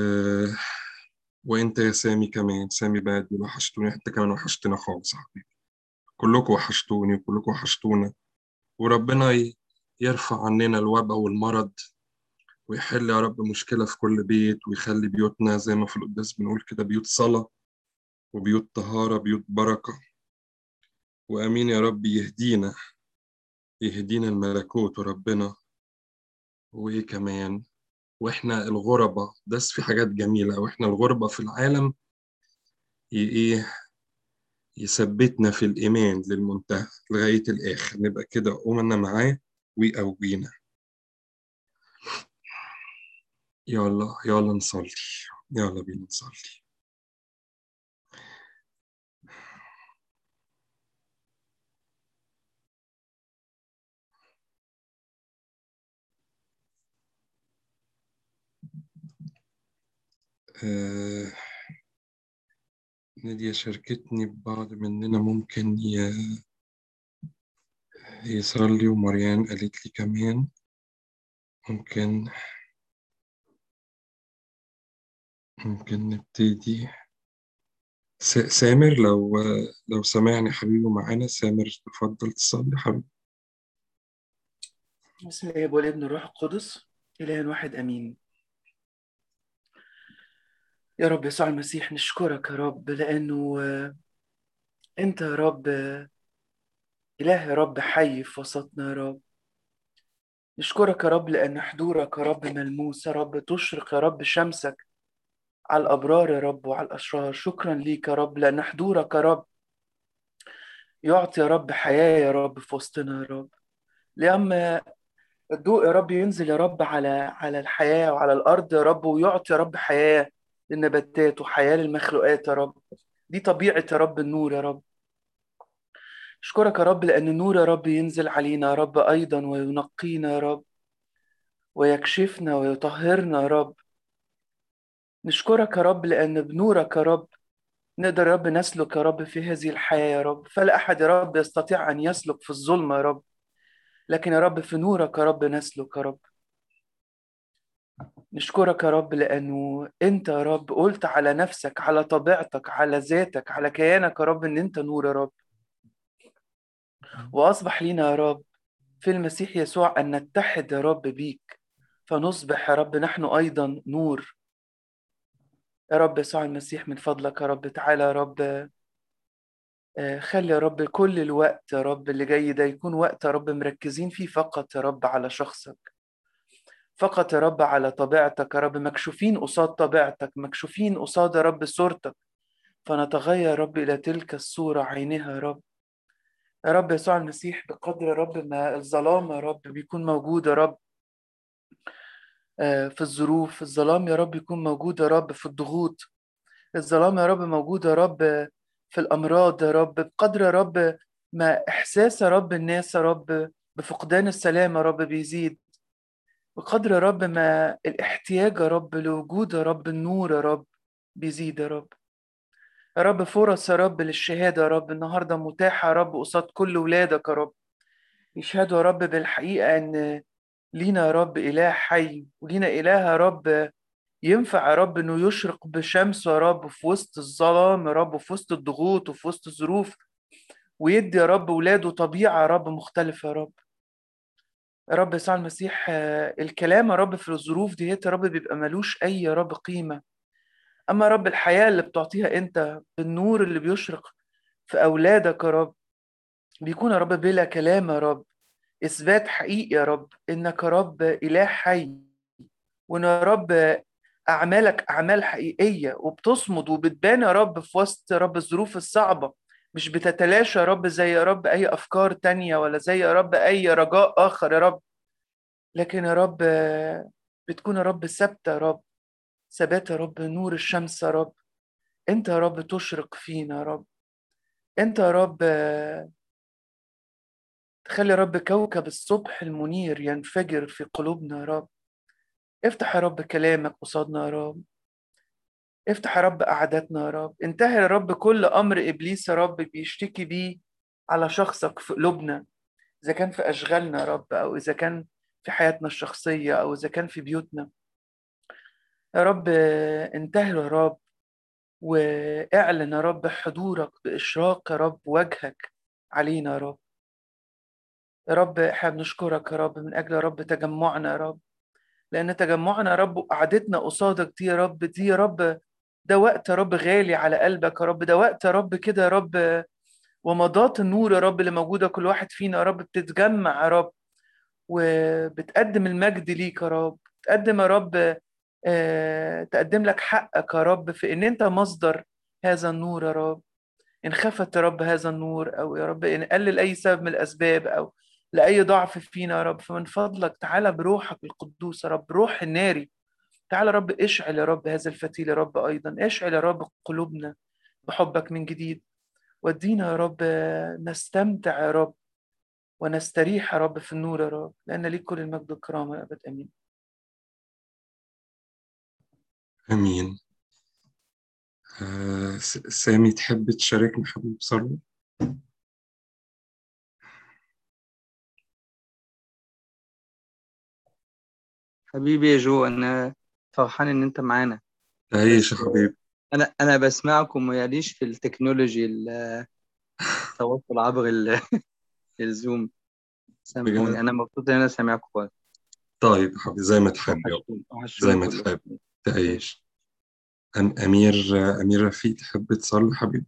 وانت يا سامي كمان. سامي بادي وحشتوني. انت كمان وحشتنا خالص حبيبي. كلكم وحشتوني وكلكم وحشتونا. وربنا. يرفع عننا الوباء والمرض ويحل يا رب مشكلة في كل بيت ويخلي بيوتنا زي ما في القداس بنقول كده بيوت صلاة. وبيوت طهارة بيوت بركة. وأمين يا رب يهدينا يهدينا الملكوت وربنا. وإيه كمان وإحنا الغربة بس في حاجات جميلة. وإحنا الغربة في العالم إيه يثبتنا في الإيمان للمنتهى لغاية الآخر. نبقى كده أمنا معاه ويقوينا. يلا يلا نصلي. يلا بينا نصلي. آه نادية شاركتني ببعض مننا ممكن ي... يصلي ومريان قالت لي كمان. ممكن ممكن نبتدي. س... سامر لو لو سمعني حبيبي معانا. سامر تفضل تصلي حبيبي. بسم الله والابن الروح القدس إله واحد أمين. يا رب يسوع المسيح نشكرك يا رب لأنه أنت يا رب إله يا رب حي في وسطنا يا رب نشكرك يا رب لأن حضورك يا رب ملموس يا رب تشرق يا رب شمسك على الأبرار يا رب وعلى الأشرار شكرا ليك يا رب لأن حضورك يا رب يعطي يا رب حياة يا رب في وسطنا يا رب لأما الضوء يا رب ينزل يا رب على على الحياة وعلى الأرض يا رب ويعطي يا رب حياة للنباتات وحياة للمخلوقات يا رب دي طبيعة يا رب النور يا رب أشكرك يا رب لأن النور يا رب ينزل علينا يا رب أيضا وينقينا يا رب ويكشفنا ويطهرنا يا رب نشكرك يا رب لأن بنورك يا رب نقدر يا رب نسلك يا رب في هذه الحياة يا رب فلا أحد يا رب يستطيع أن يسلك في الظلمة يا رب لكن يا رب في نورك يا رب نسلك يا رب نشكرك يا رب لأنه أنت يا رب قلت على نفسك على طبيعتك على ذاتك على كيانك يا رب إن أنت نور يا رب. وأصبح لينا يا رب في المسيح يسوع أن نتحد يا رب بيك. فنصبح يا رب نحن أيضا نور. يا رب يسوع المسيح من فضلك يا رب تعالى يا رب آه، خلي يا رب كل الوقت يا رب اللي جاي ده يكون وقت يا رب مركزين فيه فقط يا رب على شخصك. فقط يا رب على طبيعتك يا رب مكشوفين قصاد طبيعتك مكشوفين قصاد يا رب صورتك فنتغير يا رب إلى تلك الصورة عينها يا رب يا رب يسوع المسيح بقدر يا رب ما الظلام يا رب بيكون موجود يا رب آه، في الظروف الظلام يا رب يكون موجود يا رب في الضغوط الظلام يا رب موجود يا رب في الأمراض يا رب بقدر يا رب ما إحساس يا رب الناس يا رب بفقدان السلام يا رب بيزيد بقدر يا رب ما الاحتياج يا رب لوجود يا رب النور يا رب بيزيد يا رب يا رب فرص يا رب للشهادة يا رب النهاردة متاحة يا رب قصاد كل ولادك يا رب يشهدوا يا رب بالحقيقة إن لينا يا رب إله حي ولينا إله يا رب ينفع يا رب إنه يشرق بشمسه يا رب في وسط الظلام يا رب وفي وسط الضغوط وفي وسط الظروف ويدي يا رب ولاده طبيعة يا رب مختلفة يا رب يا رب يسوع المسيح آه، الكلام يا رب في الظروف دي يا رب بيبقى ملوش أي يا رب قيمة أما يا رب الحياة اللي بتعطيها أنت بالنور اللي بيشرق في أولادك يا رب بيكون يا رب بلا كلام يا رب إثبات حقيقي يا رب إنك يا رب إله حي وإن يا رب أعمالك أعمال حقيقية وبتصمد وبتبان يا رب في وسط رب الظروف الصعبة مش بتتلاشى يا رب زي يا رب أي أفكار تانية ولا زي يا رب أي رجاء آخر يا رب. لكن يا رب بتكون يا رب ثابتة يا رب. ثبات يا رب نور الشمس يا رب. أنت يا رب تشرق فينا يا رب. أنت يا رب تخلي يا رب كوكب الصبح المنير ينفجر في قلوبنا يا رب. افتح يا رب كلامك قصادنا يا رب. افتح يا رب قعداتنا يا رب انتهي يا رب كل أمر ابليس يا رب بيشتكي بيه على شخصك في قلوبنا اذا كان في اشغالنا يا رب أو اذا كان في حياتنا الشخصيه أو اذا كان في بيوتنا يا رب انتهي يا رب واعلن يا رب حضورك باشراق يا رب وجهك علينا يا رب يا رب إحنا بنشكرك يا رب من أجل يا رب تجمعنا يا رب لأن تجمعنا يا رب وقعدتنا قصادك دي يا رب دي يا رب ده وقت يا رب غالي على قلبك يا رب ده وقت يا رب كده يا رب ومضات النور يا رب اللي موجودة كل واحد فينا يا رب بتتجمع يا رب وبتقدم المجد ليك يا رب تقدم يا رب آه، تقدم لك حقك يا رب في إن أنت مصدر هذا النور يا رب. إن خفت يا رب هذا النور أو يا رب إن قلل اي سبب من الأسباب أو لأي ضعف فينا يا رب فمن فضلك تعالى بروحك القدوس يا رب روح الناري. تعالى يا رب اشعل يا رب هذا الفتيل يا رب أيضا اشعل يا رب قلوبنا بحبك من جديد. ودينا يا رب نستمتع يا رب ونستريح يا رب في النور يا رب لأن ليك كل المجد والكرامة يا أبد آمين. آمين. آه، سامي تحب تشاركنا حبيب صلي حبيبي يا جو أنا فرحان إن أنت معانا. تعيش يا حبيبي أنا أنا بسمعكم وياليش في التكنولوجي ال- التواصل عبر ال- الزوم. سامحوني؟ أنا مبسوط إن أنا سامعكم كويس طيب يا حبيبي زي ما تحب. يلا. زي ما. تحب. تعيش. أم أمير أمير رفيق تحب تصلي؟ حبيبي.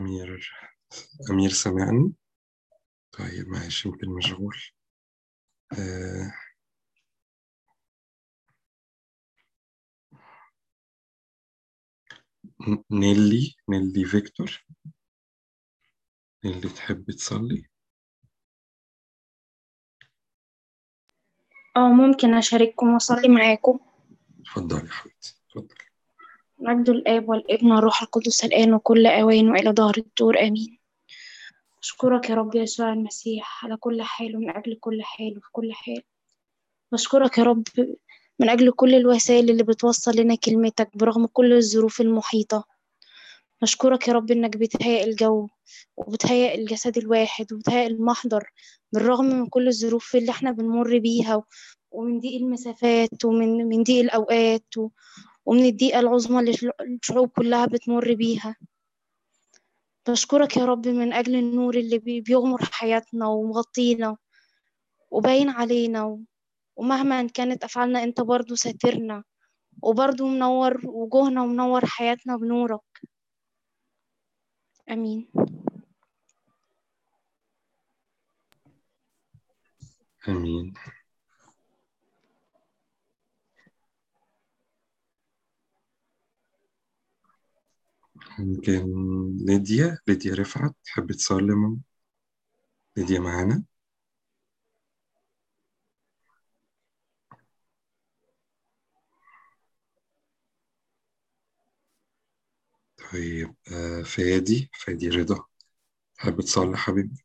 أمير أمير سامعني طيب ماشي يمكن مشغول. آه. نيلي نيلي فيكتور. نيلي تحب تصلي؟ آه ممكن أشارككم وأصلي معاكم. اتفضلي يا حبيبتي اتفضلي. مجد الآب والابن والروح القدس الآن وكل أوان وإلى ظهر الدور. آمين. أشكرك يا رب يسوع المسيح على كل حال ومن أجل كل حال وفي كل حال. بشكرك يا رب من أجل كل الوسائل اللي بتوصل لنا كلمتك برغم كل الظروف المحيطة. نشكرك يا رب إنك بتهيئ الجو وبتهيئ الجسد الواحد وبتهيئ المحضر بالرغم من كل الظروف اللي إحنا بنمر بيها ومن ضيق المسافات ومن من ضيق الأوقات ومن الضيقة العظمى اللي الش- الشعوب كلها بتمر بيها. بشكرك يا رب من أجل النور اللي بي- بيغمر حياتنا ومغطينا وباين علينا ومهما كانت أفعالنا أنت برضو ساترنا وبرضو منور وجوهنا ومنور حياتنا بنورك. آمين. آمين. يمكن ليديا ليديا رفعت تحب ماما؟ ليديا معانا؟ طيب آه، فادي فادي رضا تحب تصلي حبيبي؟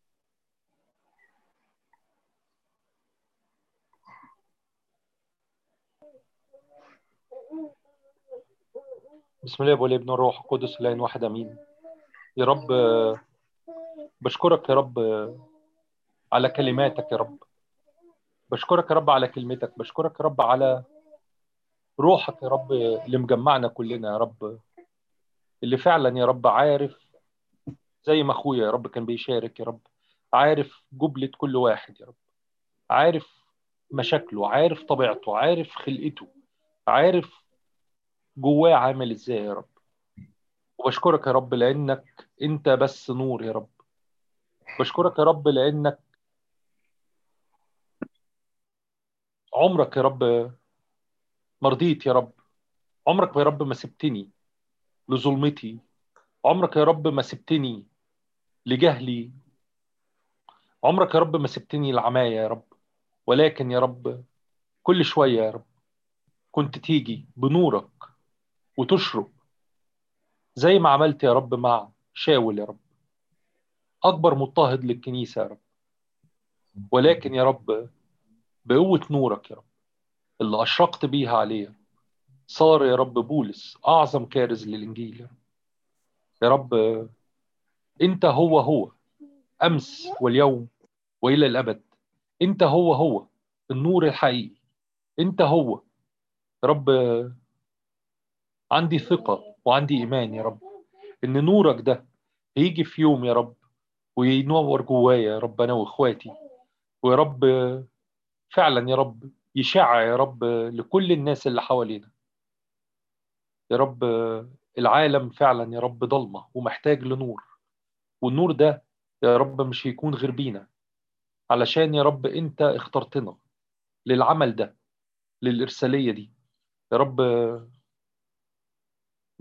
بسم الله والابن والروح القدس الان واحد آمين. يا رب بشكرك يا رب على كلماتك يا رب. بشكرك يا رب على كلمتك بشكرك يا رب على روحك يا رب اللي مجمعنا كلنا يا رب. اللي فعلا يا رب عارف زي ما أخويا يا رب كان بيشارك يا رب عارف جبلة كل واحد يا رب. عارف مشاكله عارف طبيعته عارف خلقته عارف جواه عامل إزاي يا رب؟ وبشكرك يا رب لأنك أنت بس نور يا رب. بشكرك يا رب لأنك عمرك يا رب مرضيت يا رب. عمرك يا رب ما سبتني لظلمتي. عمرك يا رب ما سبتني لجهلي. عمرك يا رب ما سبتني لعماية يا رب. ولكن يا رب كل شوية يا رب كنت تيجي بنورك. وتشرق زي ما عملت يا رب مع شاول يا رب. أكبر مضطهد للكنيسة يا رب. ولكن يا رب بقوة نورك يا رب. اللي أشرقت بيها عليه صار يا رب بولس أعظم كارز للإنجيل يا رب. يا رب أنت هو هو أمس واليوم وإلى الأبد. أنت هو هو النور الحقيقي. أنت هو. يا رب عندي ثقة وعندي إيمان يا رب. إن نورك ده هيجي في يوم يا رب وينور جوايا يا رب أنا وإخواتي. ويا رب فعلا يا رب يشع يا رب لكل الناس اللي حوالينا. يا رب العالم فعلا يا رب ضلمة ومحتاج لنور. والنور ده يا رب مش هيكون غير بينا. علشان يا رب أنت اخترتنا للعمل ده للإرسالية دي. يا رب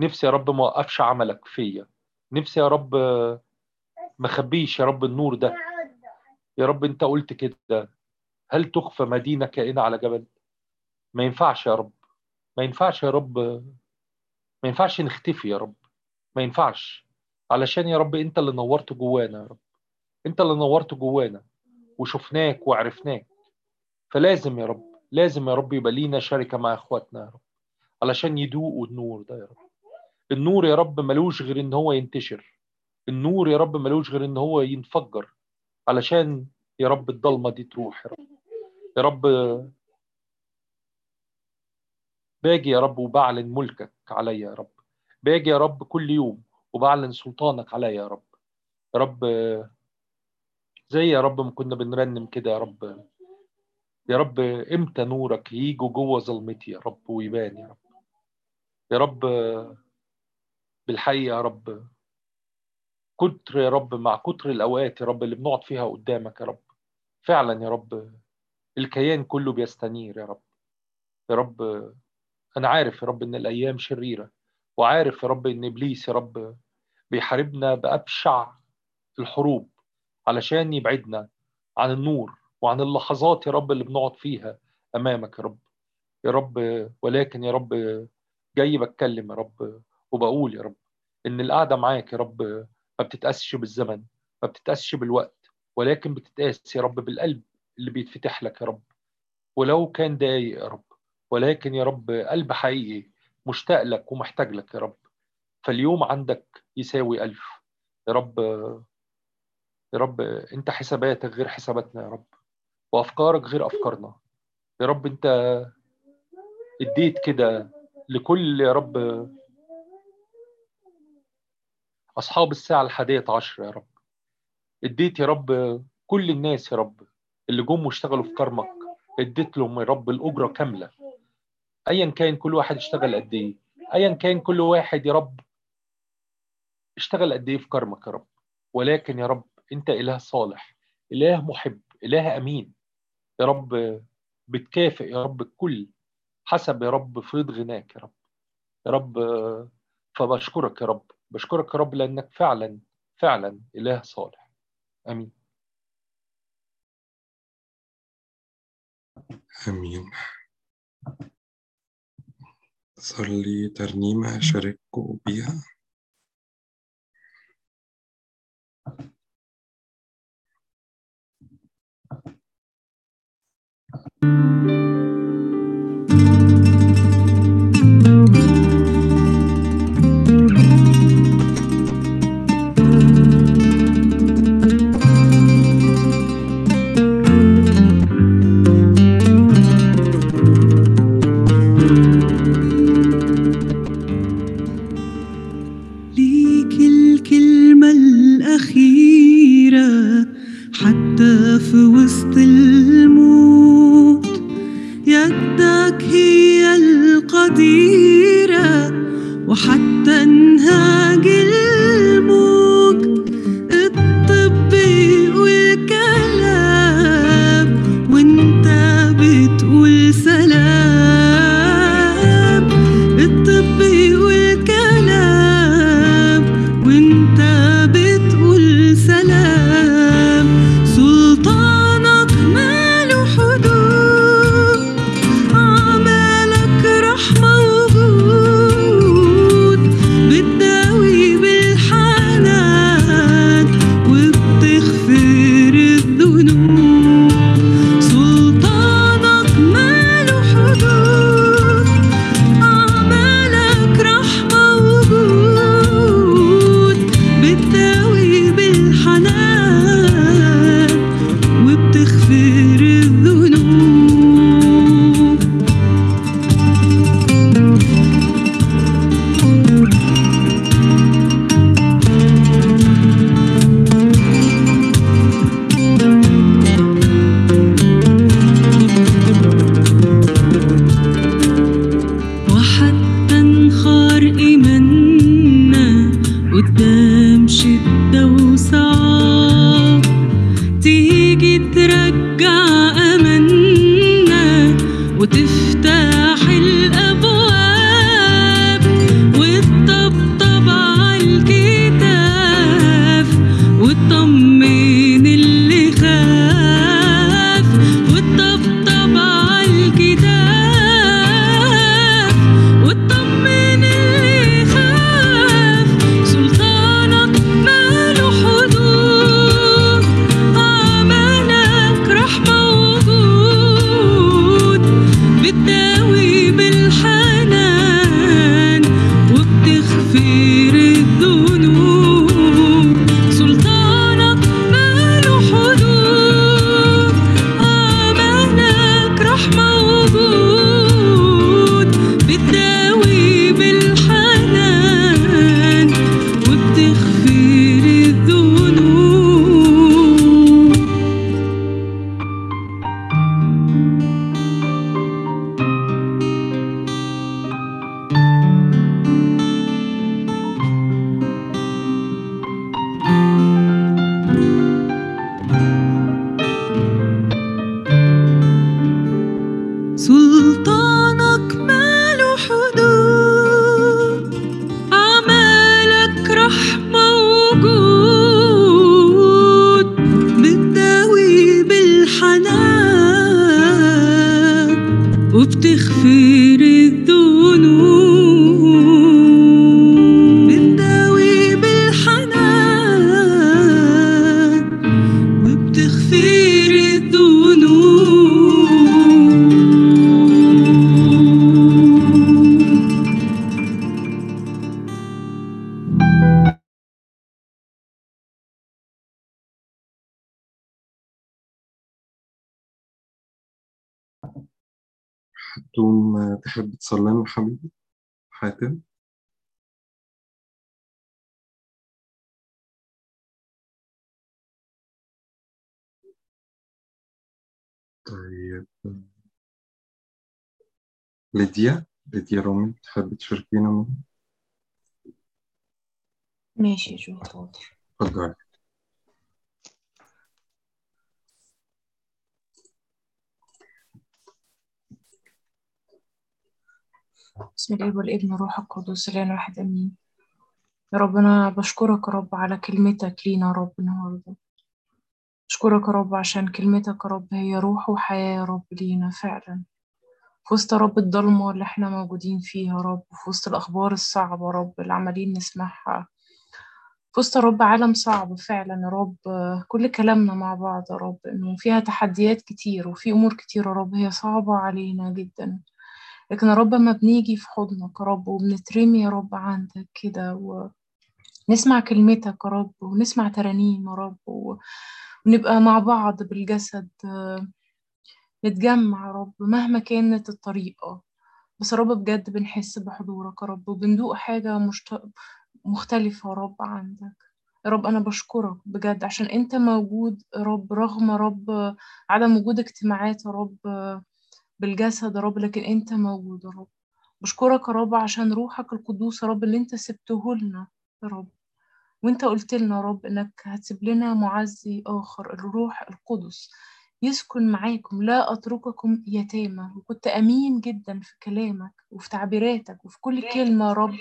نفسي يا رب ما وقفش عملك فيا. نفسي يا رب ما خبيش يا رب النور ده. يا رب أنت قلت كده. هل تخفى مدينة كائنة على جبل؟ ما ينفعش يا رب. ما ينفعش يا رب. ما ينفعش نختفي يا رب. ما ينفعش. علشان يا رب أنت اللي نورت جوانا يا رب. أنت اللي نورت جوانا وشفناك وعرفناك. فلازم يا رب لازم يا رب يبقى لينا شركة مع إخواتنا يا رب. علشان يدوقوا النور ده يا رب. النور يا رب ملوش غير ان هو ينتشر النور يا رب ملوش غير ان هو ينفجر علشان يا رب الضلمة دي تروح يا رب يا رب باجي يا رب وبعلن ملكك عليا يا رب باجي يا رب كل يوم وبعلن سلطانك عليا يا رب يا رب زي يا رب ما كنا بنرنم كده يا رب يا رب إمتى نورك يجوا جوه ظلمتي يا رب ويبان يا رب يا رب بالحقيقة يا رب. كتر يا رب مع كتر الأوقات يا رب اللي بنقعد فيها قدامك يا رب. فعلا يا رب الكيان كله بيستنير يا رب. يا رب أنا عارف يا رب إن الأيام شريرة وعارف يا رب إن إبليس يا رب بيحاربنا بأبشع الحروب علشان يبعدنا عن النور وعن اللحظات يا رب اللي بنقعد فيها أمامك يا رب. يا رب ولكن يا رب جاي بتكلم يا رب وبقول يا رب إن القعدة معاك يا رب ما بتتقاسش بالزمن ما بتتقاسش بالوقت ولكن بتتقاس يا رب بالقلب اللي بيتفتح لك يا رب. ولو كان دايق يا رب ولكن يا رب قلب حقيقي مشتاق لك ومحتاج لك يا رب. فاليوم عندك يساوي ألف. يا رب يا رب أنت حساباتك غير حساباتنا يا رب وأفكارك غير أفكارنا. يا رب أنت اديت كده لكل يا رب أصحاب الساعة الحادية عشر يا رب. اديت يا رب كل الناس يا رب اللي جم واشتغلوا في كرمك اديت لهم يا رب الأجرة كاملة. أيا كان كل واحد اشتغل قد إيه. أيا كان كل واحد يا رب اشتغل قد إيه في كرمك يا رب. ولكن يا رب أنت إله صالح إله محب إله أمين. يا رب بتكافئ يا رب الكل حسب يا رب فيض غناك يا رب. يا رب فبشكرك يا رب. بشكرك يا رب لأنك فعلا فعلا إله صالح. آمين. آمين. صلي ترنيمة شاركوا بيها. ليك ليديا ليديا رومي تحب تشاركينا؟ ماشي جو اتفضلي بسم الله والابن والروح القدس الان واحد امين يا رب أنا بشكرك يا رب على كلمتك لينا يا رب النهارده بشكرك يا رب عشان كلمتك يا رب هي روح وحياة يا رب لينا فعلا في وسط رب الضلمة اللي إحنا موجودين فيها رب وفي وسط الأخبار الصعبة رب اللي عمالين نسمعها. في وسط رب عالم صعب فعلا يا رب. كل كلامنا مع بعض يا رب إنه فيها تحديات كتير وفي أمور كتير يا رب. هي صعبة علينا جدا. لكن يا رب ما بنيجي في حضنك يا رب وبنترمي يا رب عندك كده ونسمع كلمتك يا رب ونسمع ترانيم يا رب. ونبقى مع بعض بالجسد. نتجمع يا رب مهما كانت الطريقة. بس يا رب بجد بنحس بحضورك يا رب وبندوق حاجة مشت... مختلفة يا رب عندك. يا رب أنا بشكرك بجد عشان أنت موجود يا رب رغم يا رب عدم وجود اجتماعات يا رب بالجسد يا رب لكن أنت موجود يا رب. بشكرك يا رب عشان روحك القدوس يا رب اللي أنت سبته لنا يا رب. وأنت قلت لنا يا رب إنك هتسيب لنا معزي آخر الروح القدس. يسكن معاكم لا أترككم يتامى. وكنت أمين جدا في كلامك وفي تعبيراتك وفي كل كلمة يا رب.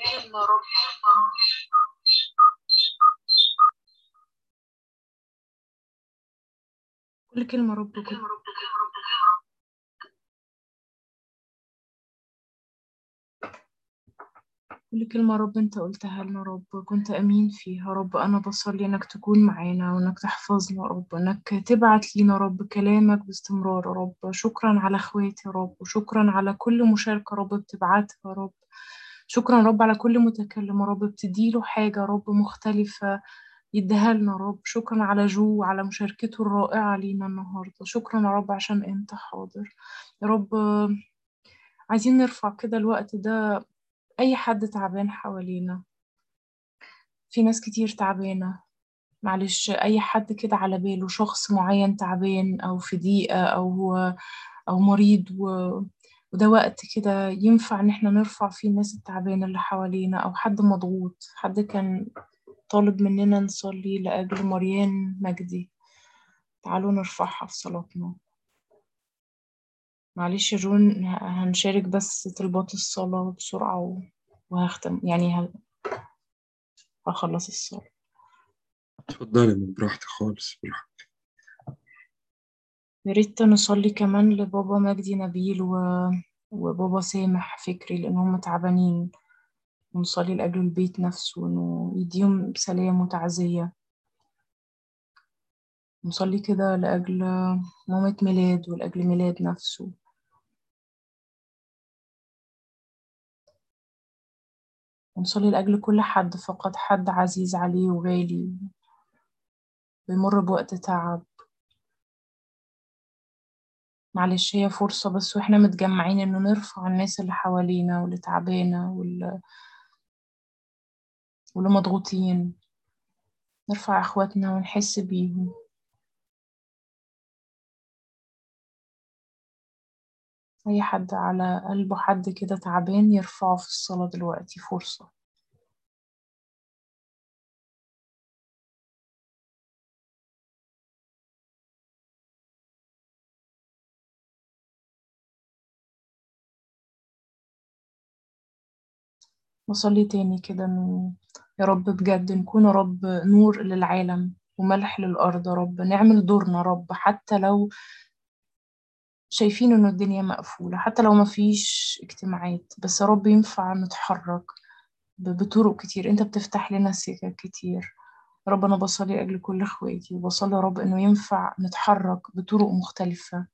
كل كلمة يا رب كل كلمة رب أنت قلتها لنا رب كنت أمين فيها. رب أنا بصلي إنك تكون معانا وإنك تحفظنا رب إنك تبعت لينا رب كلامك باستمرار رب. شكرا على إخواتي رب وشكرا على كل مشاركة رب بتبعتها رب. شكرا رب على كل متكلم رب بتديله حاجة رب مختلفة يديها لنا رب. شكرا على جو على مشاركته الرائعة لينا النهاردة. شكرا يا رب عشان أنت حاضر. يا رب عايزين نرفع كده الوقت ده أي حد تعبان حوالينا. في ناس كتير تعبانة. معلش أي حد كده على باله شخص معين تعبان أو في ضيقة أو أو مريض و... وده وقت كده ينفع إن إحنا نرفع فيه الناس التعبانة اللي حوالينا أو حد مضغوط حد كان طالب مننا نصلي لأجل مريان مجدي. تعالوا نرفعها في صلاتنا. معلش يا جون هنشارك بس طلبات الصلاة بسرعة. وهختم يعني. هخلص الصلاة اتفضلي من براحتك خالص براحتك يا ريت نصلي كمان لبابا مجدي نبيل و... وبابا سامح فكري لأن هم تعبانين ونصلي لأجل البيت نفسه إنه يديهم سلام وتعزية نصلي كده لأجل مامة ميلاد ولأجل ميلاد نفسه ونصلي لأجل كل حد فقد حد عزيز عليه وغالي بيمر بوقت تعب. معلش هي فرصة بس وإحنا متجمعين إنه نرفع الناس اللي حوالينا واللي تعبانة واللي, واللي مضغوطين. نرفع إخواتنا ونحس بيهم. أي حد على قلبه حد كده تعبان يرفعه في الصلاة دلوقتي فرصة. وصلي تاني كده إنه يا رب بجد نكون يا رب نور للعالم وملح للأرض يا رب نعمل دورنا يا رب حتى لو شايفين إنه الدنيا مقفولة حتى لو مفيش اجتماعات بس يا رب ينفع نتحرك بطرق كتير. أنت بتفتح لنا سكك كتير. رب أنا بصلي أجل كل إخواتي وبصلي يا رب إنه ينفع نتحرك بطرق مختلفة.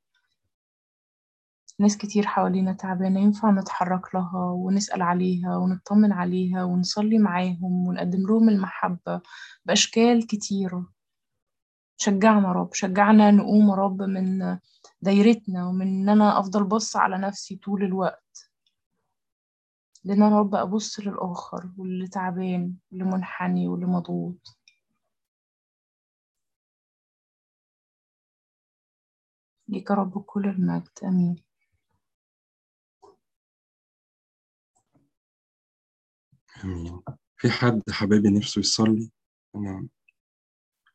ناس كتير حوالينا تعبانة ينفع نتحرك لها ونسأل عليها ونطمن عليها ونصلي معاهم ونقدم لهم المحبة بأشكال كتيرة. شجعنا رب شجعنا نقوم رب من دايرتنا ومن إن أنا أفضل بص على نفسي طول الوقت. لأن أنا رب أبص للآخر واللي تعبان واللي منحني واللي مضغوط. ليك رب كل المجد. آمين. آمين. في حد حبايبي نفسه يصلي؟ أنا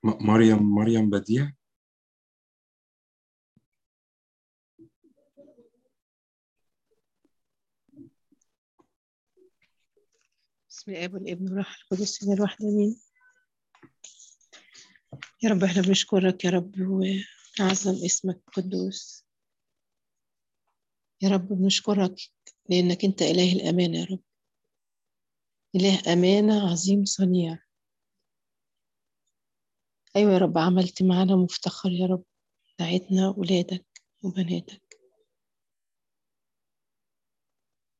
مريم مريم بديع. بسم الآب والابن والروح القدس من الواحد آمين. يا رب إحنا بنشكرك يا رب ونعظم اسمك قدوس يا رب بنشكرك لأنك أنت إله الأمانة يا رب. إله أمانة عظيم صنيع. أيوه يا رب عملت معانا مفتخر يا رب. دعيتنا ولادك وبناتك.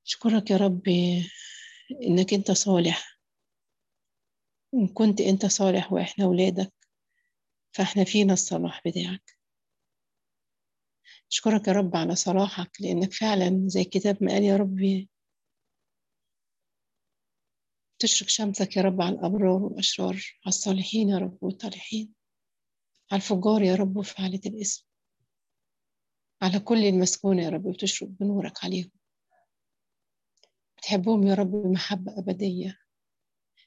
اشكرك يا رب إنك أنت صالح. وان كنت أنت صالح وإحنا ولادك فإحنا فينا الصلاح بتاعك. أشكرك يا رب على صلاحك لأنك فعلا زي الكتاب ما قال يا رب. تشرق شمسك يا رب على الأبرار والأشرار على الصالحين يا رب والطالحين على الفجار يا رب وفعالة الإسم على كل المسكونة يا رب بتشرق بنورك عليهم. بتحبهم يا رب بمحبة أبدية.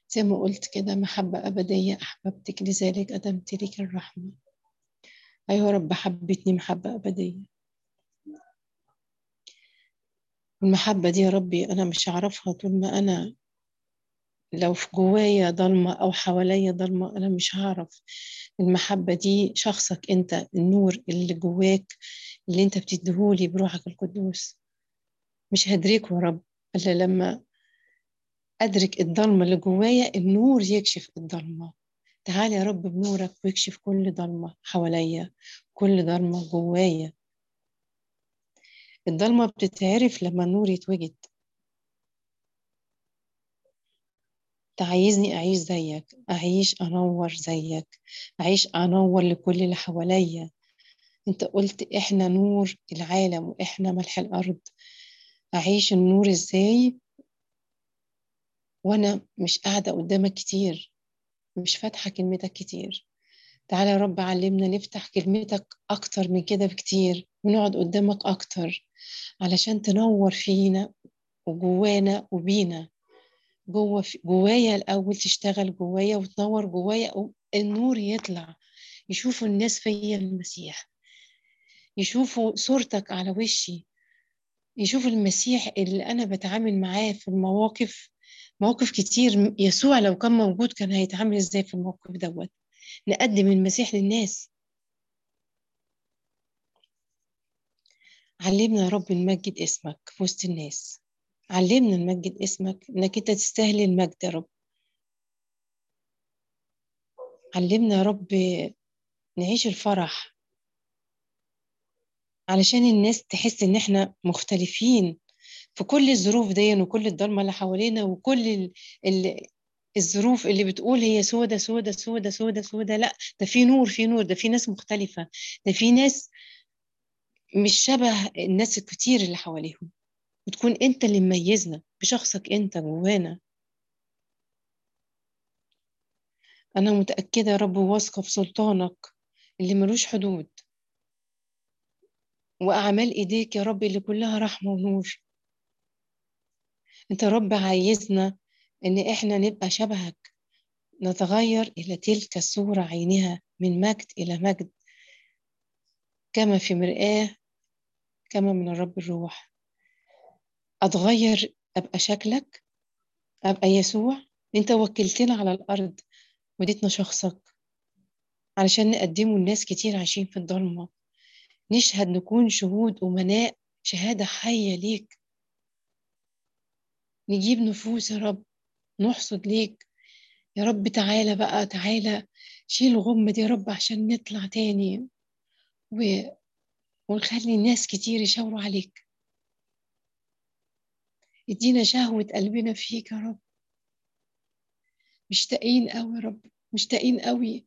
زي ما قلت كده محبة أبدية أحببتك لذلك أدمت لك الرحمة. أيها رب حبتني محبة أبدية. المحبة دي يا ربي أنا مش هعرفها طول ما أنا لو في جوايا ضلمة أو حواليا ضلمة أنا مش هعرف. المحبة دي شخصك أنت النور اللي جواك اللي أنت بتديهولي بروحك القدوس. مش هدركه يا رب. إلا لما أدرك الضلمة اللي جوايا النور يكشف الضلمة تعال يا رب بنورك ويكشف كل ضلمة حواليا كل ضلمة جوايا. الضلمة بتتعرف لما النور يتوجد. تعايزني أعيش زيك أعيش أنور زيك أعيش أنور لكل اللي حواليا. أنت قلت إحنا نور العالم وإحنا ملح الأرض. أعيش النور إزاي وأنا مش قاعدة قدامك كتير مش فاتحة كلمتك كتير. تعالى يا رب علمنا نفتح كلمتك أكتر من كده بكتير ونقعد قدامك أكتر علشان تنور فينا وجوانا وبينا. جوه جوايا الأول تشتغل جوايا وتنور جوايا النور يطلع يشوفوا الناس فيا المسيح يشوفوا صورتك على وشي. يشوفوا المسيح اللي أنا بتعامل معاه في المواقف مواقف كتير يسوع لو كان موجود كان هيتعامل إزاي في الموقف دوت؟ نقدم المسيح للناس. علمنا يا رب نمجد اسمك في وسط الناس. علمنا نمجد اسمك إنك أنت تستاهل المجد يا رب. علمنا يا رب نعيش الفرح علشان الناس تحس إن إحنا مختلفين في كل الظروف دي وكل الضلمة اللي حوالينا وكل ال ال الظروف اللي بتقول هي سودة سودة سودة سودة سودة. لا ده في نور في نور. ده في ناس مختلفة. ده في ناس مش شبه الناس الكتير اللي حواليهم. وتكون أنت اللي مميزنا بشخصك أنت جوانا. أنا متأكدة يا رب واثقة في سلطانك اللي ملوش حدود. وأعمال إيديك يا رب اللي كلها رحمة ونور. أنت رب عايزنا إن إحنا نبقى شبهك نتغير إلى تلك الصورة عينها من مجد إلى مجد كما في مرآة كما من الرب الروح. أتغير أبقى شكلك أبقى يسوع. أنت وكلتنا على الأرض وديتنا شخصك علشان نقدمه لناس كتير عايشين في الضلمة. نشهد نكون شهود أمناء شهادة حية ليك. نجيب نفوس يا رب نحصد ليك. يا رب تعالى بقى تعالى شيل غمة يا رب عشان نطلع تاني. و... ونخلي ناس كتير يشاوروا عليك. ادينا شهوة قلبنا فيك يا رب. مشتاقين قوي يا رب مشتاقين قوي.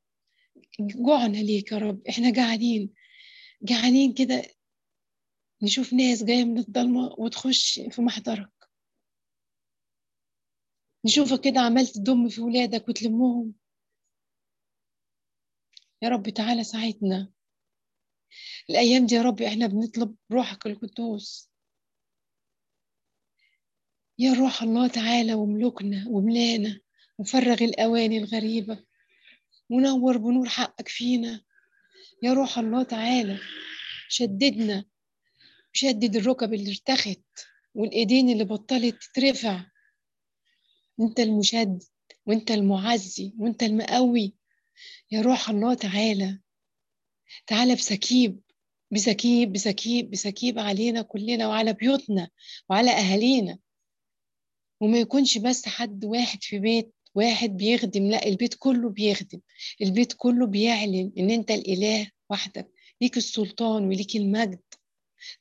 جوعنا ليك يا رب إحنا جعانين. جعانين كده نشوف ناس جاية من الضلمة وتخش في محضرك. نشوفك كده عمال تضم في ولادك وتلمهم. يا رب تعالى ساعدنا. الأيام دي يا رب إحنا بنطلب روحك القدوس. يا روح الله تعالى واملكنا وملانا وفرغ الأواني الغريبة. ونور بنور حقك فينا. يا روح الله تعالى. شددنا. شدد الركب اللي ارتخت والإيدين اللي بطلت تترفع. أنت المشدد وأنت المعزي وأنت المقوي. يا روح الله تعالى. تعالى بسكيب. بسكيب بسكيب بسكيب علينا كلنا وعلى بيوتنا وعلى أهالينا. وما يكونش بس حد واحد في بيت. واحد بيخدم لا البيت كله بيخدم. البيت كله بيعلن إن أنت الإله وحدك ليك السلطان وليك المجد.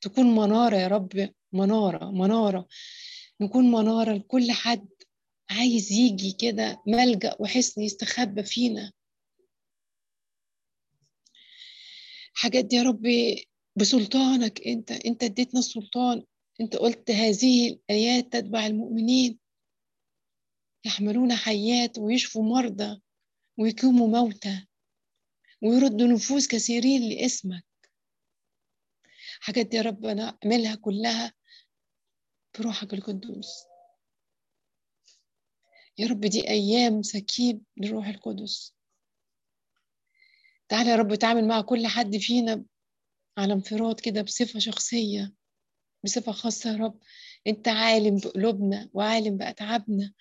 تكون منارة يا رب منارة منارة. نكون منارة لكل حد عايز يجي كده ملجأ وحصن يستخبى فينا. حاجات دي يا رب بسلطانك أنت. أنت اديتنا السلطان. أنت قلت هذه الآيات تتبع المؤمنين. يحملون حيات ويشفوا مرضى ويقيموا موتى ويردوا نفوس كثيرين لإسمك. حاجات يا رب أنا اعملها كلها بروحك القدوس. يا رب دي أيام سكيب للروح القدس. تعالى يا رب تعامل مع كل حد فينا على انفراد كده بصفة شخصية بصفة خاصة يا رب. أنت عالم بقلوبنا وعالم بأتعابنا.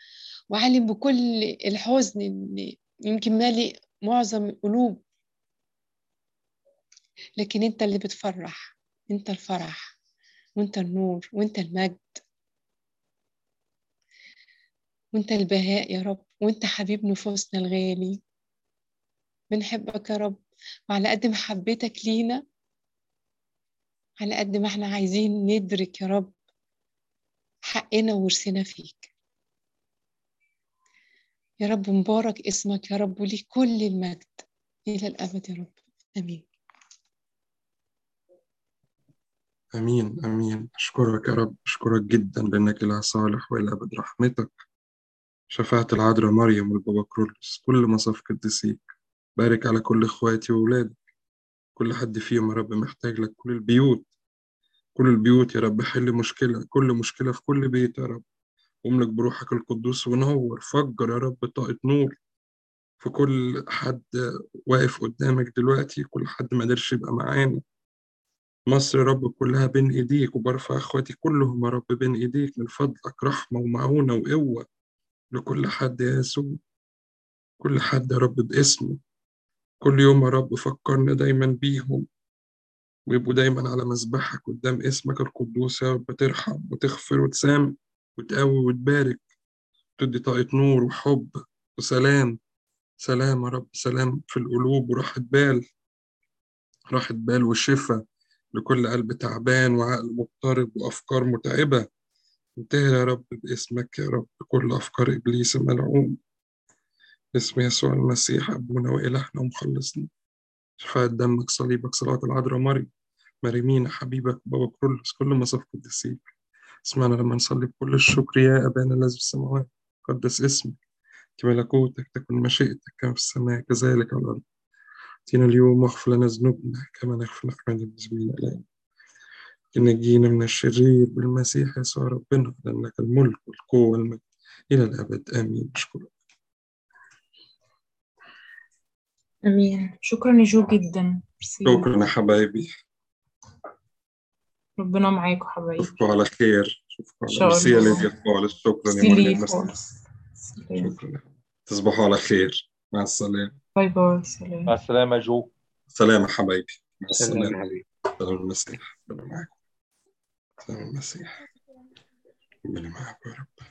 وعالم بكل الحزن اللي يمكن مالي معظم القلوب. لكن أنت اللي بتفرح أنت الفرح وأنت النور وأنت المجد وأنت البهاء يا رب وأنت حبيب نفوسنا الغالي. بنحبك يا رب وعلى قد محبتك لينا على قد ما إحنا عايزين ندرك يا رب حقنا ورثنا فيك. يا رب مبارك اسمك يا رب وليك كل المجد. إلى الأبد يا رب. آمين. آمين آمين. أشكرك يا رب. أشكرك جدا لأنك اله صالح والى ابد رحمتك. شفاعة العذراء مريم والبابا كرولوس كل مصاف قديسيك. بارك على كل إخواتي وأولادك. كل حد فيهم يا رب محتاج لك. كل البيوت. كل البيوت يا رب حل مشكلة. كل مشكلة في كل بيت يا رب. واملك بروحك القدوس ونور. فجر يا رب طاقة نور في كل حد واقف قدامك دلوقتي كل حد ما قدرش يبقى معانا. مصر يا رب كلها بين إيديك وبرفع أخواتي كلهم يا رب بين إيديك من فضلك رحمة ومعونة وقوة لكل حد يا يسوع. كل حد يا رب باسمه. كل يوم يا رب فكرنا دايما بيهم ويبقوا دايما على مذبحك قدام اسمك القدوس يا رب. ترحم وتغفر وتسامح. وتقوي وتبارك تدي طاقة نور وحب وسلام. سلام يا رب سلام في القلوب وراحة بال. راحة بال وشفاء لكل قلب تعبان وعقل مضطرب وأفكار متعبة. انتهي يا رب باسمك يا رب كل أفكار إبليس الملعون باسم يسوع المسيح أبونا وإلهنا ومخلصنا شفاعة دمك صليبك صلاة العذراء مريم. مريمين حبيبك بابا كرولوس كل مصاف قدسيك اسمعنا لما نصلي بكل الشكر يا أبانا الذي في السماوات قدس اسمك كملكوتك تكن مشيئتك كما في السماء كذلك على الأرض. اتينا اليوم واغفر لنا ذنوبنا كما نغفر نحن المذنبين إلينا نجينا من الشرير بالمسيح يسوع ربنا لأنك الملك والقوة والمجد إلى الأبد. آمين. أشكرك آمين. شكرا جو جدا. شكرا يا حبايبي. ربنا معاكم حبايبي. أشوفكم على خير. أشوفكم إن على شاء ميرسي يا. ليديا خالص شكرا يا مريم. شكرا. تصبحوا على خير. مع السلامة. bye bye. سلام. مع السلامة يا جو. سلام يا حبايبي. مع يا حبيبي. سلام المسيح ربنا معاكم. سلام المسيح ربنا معاكم يا رب.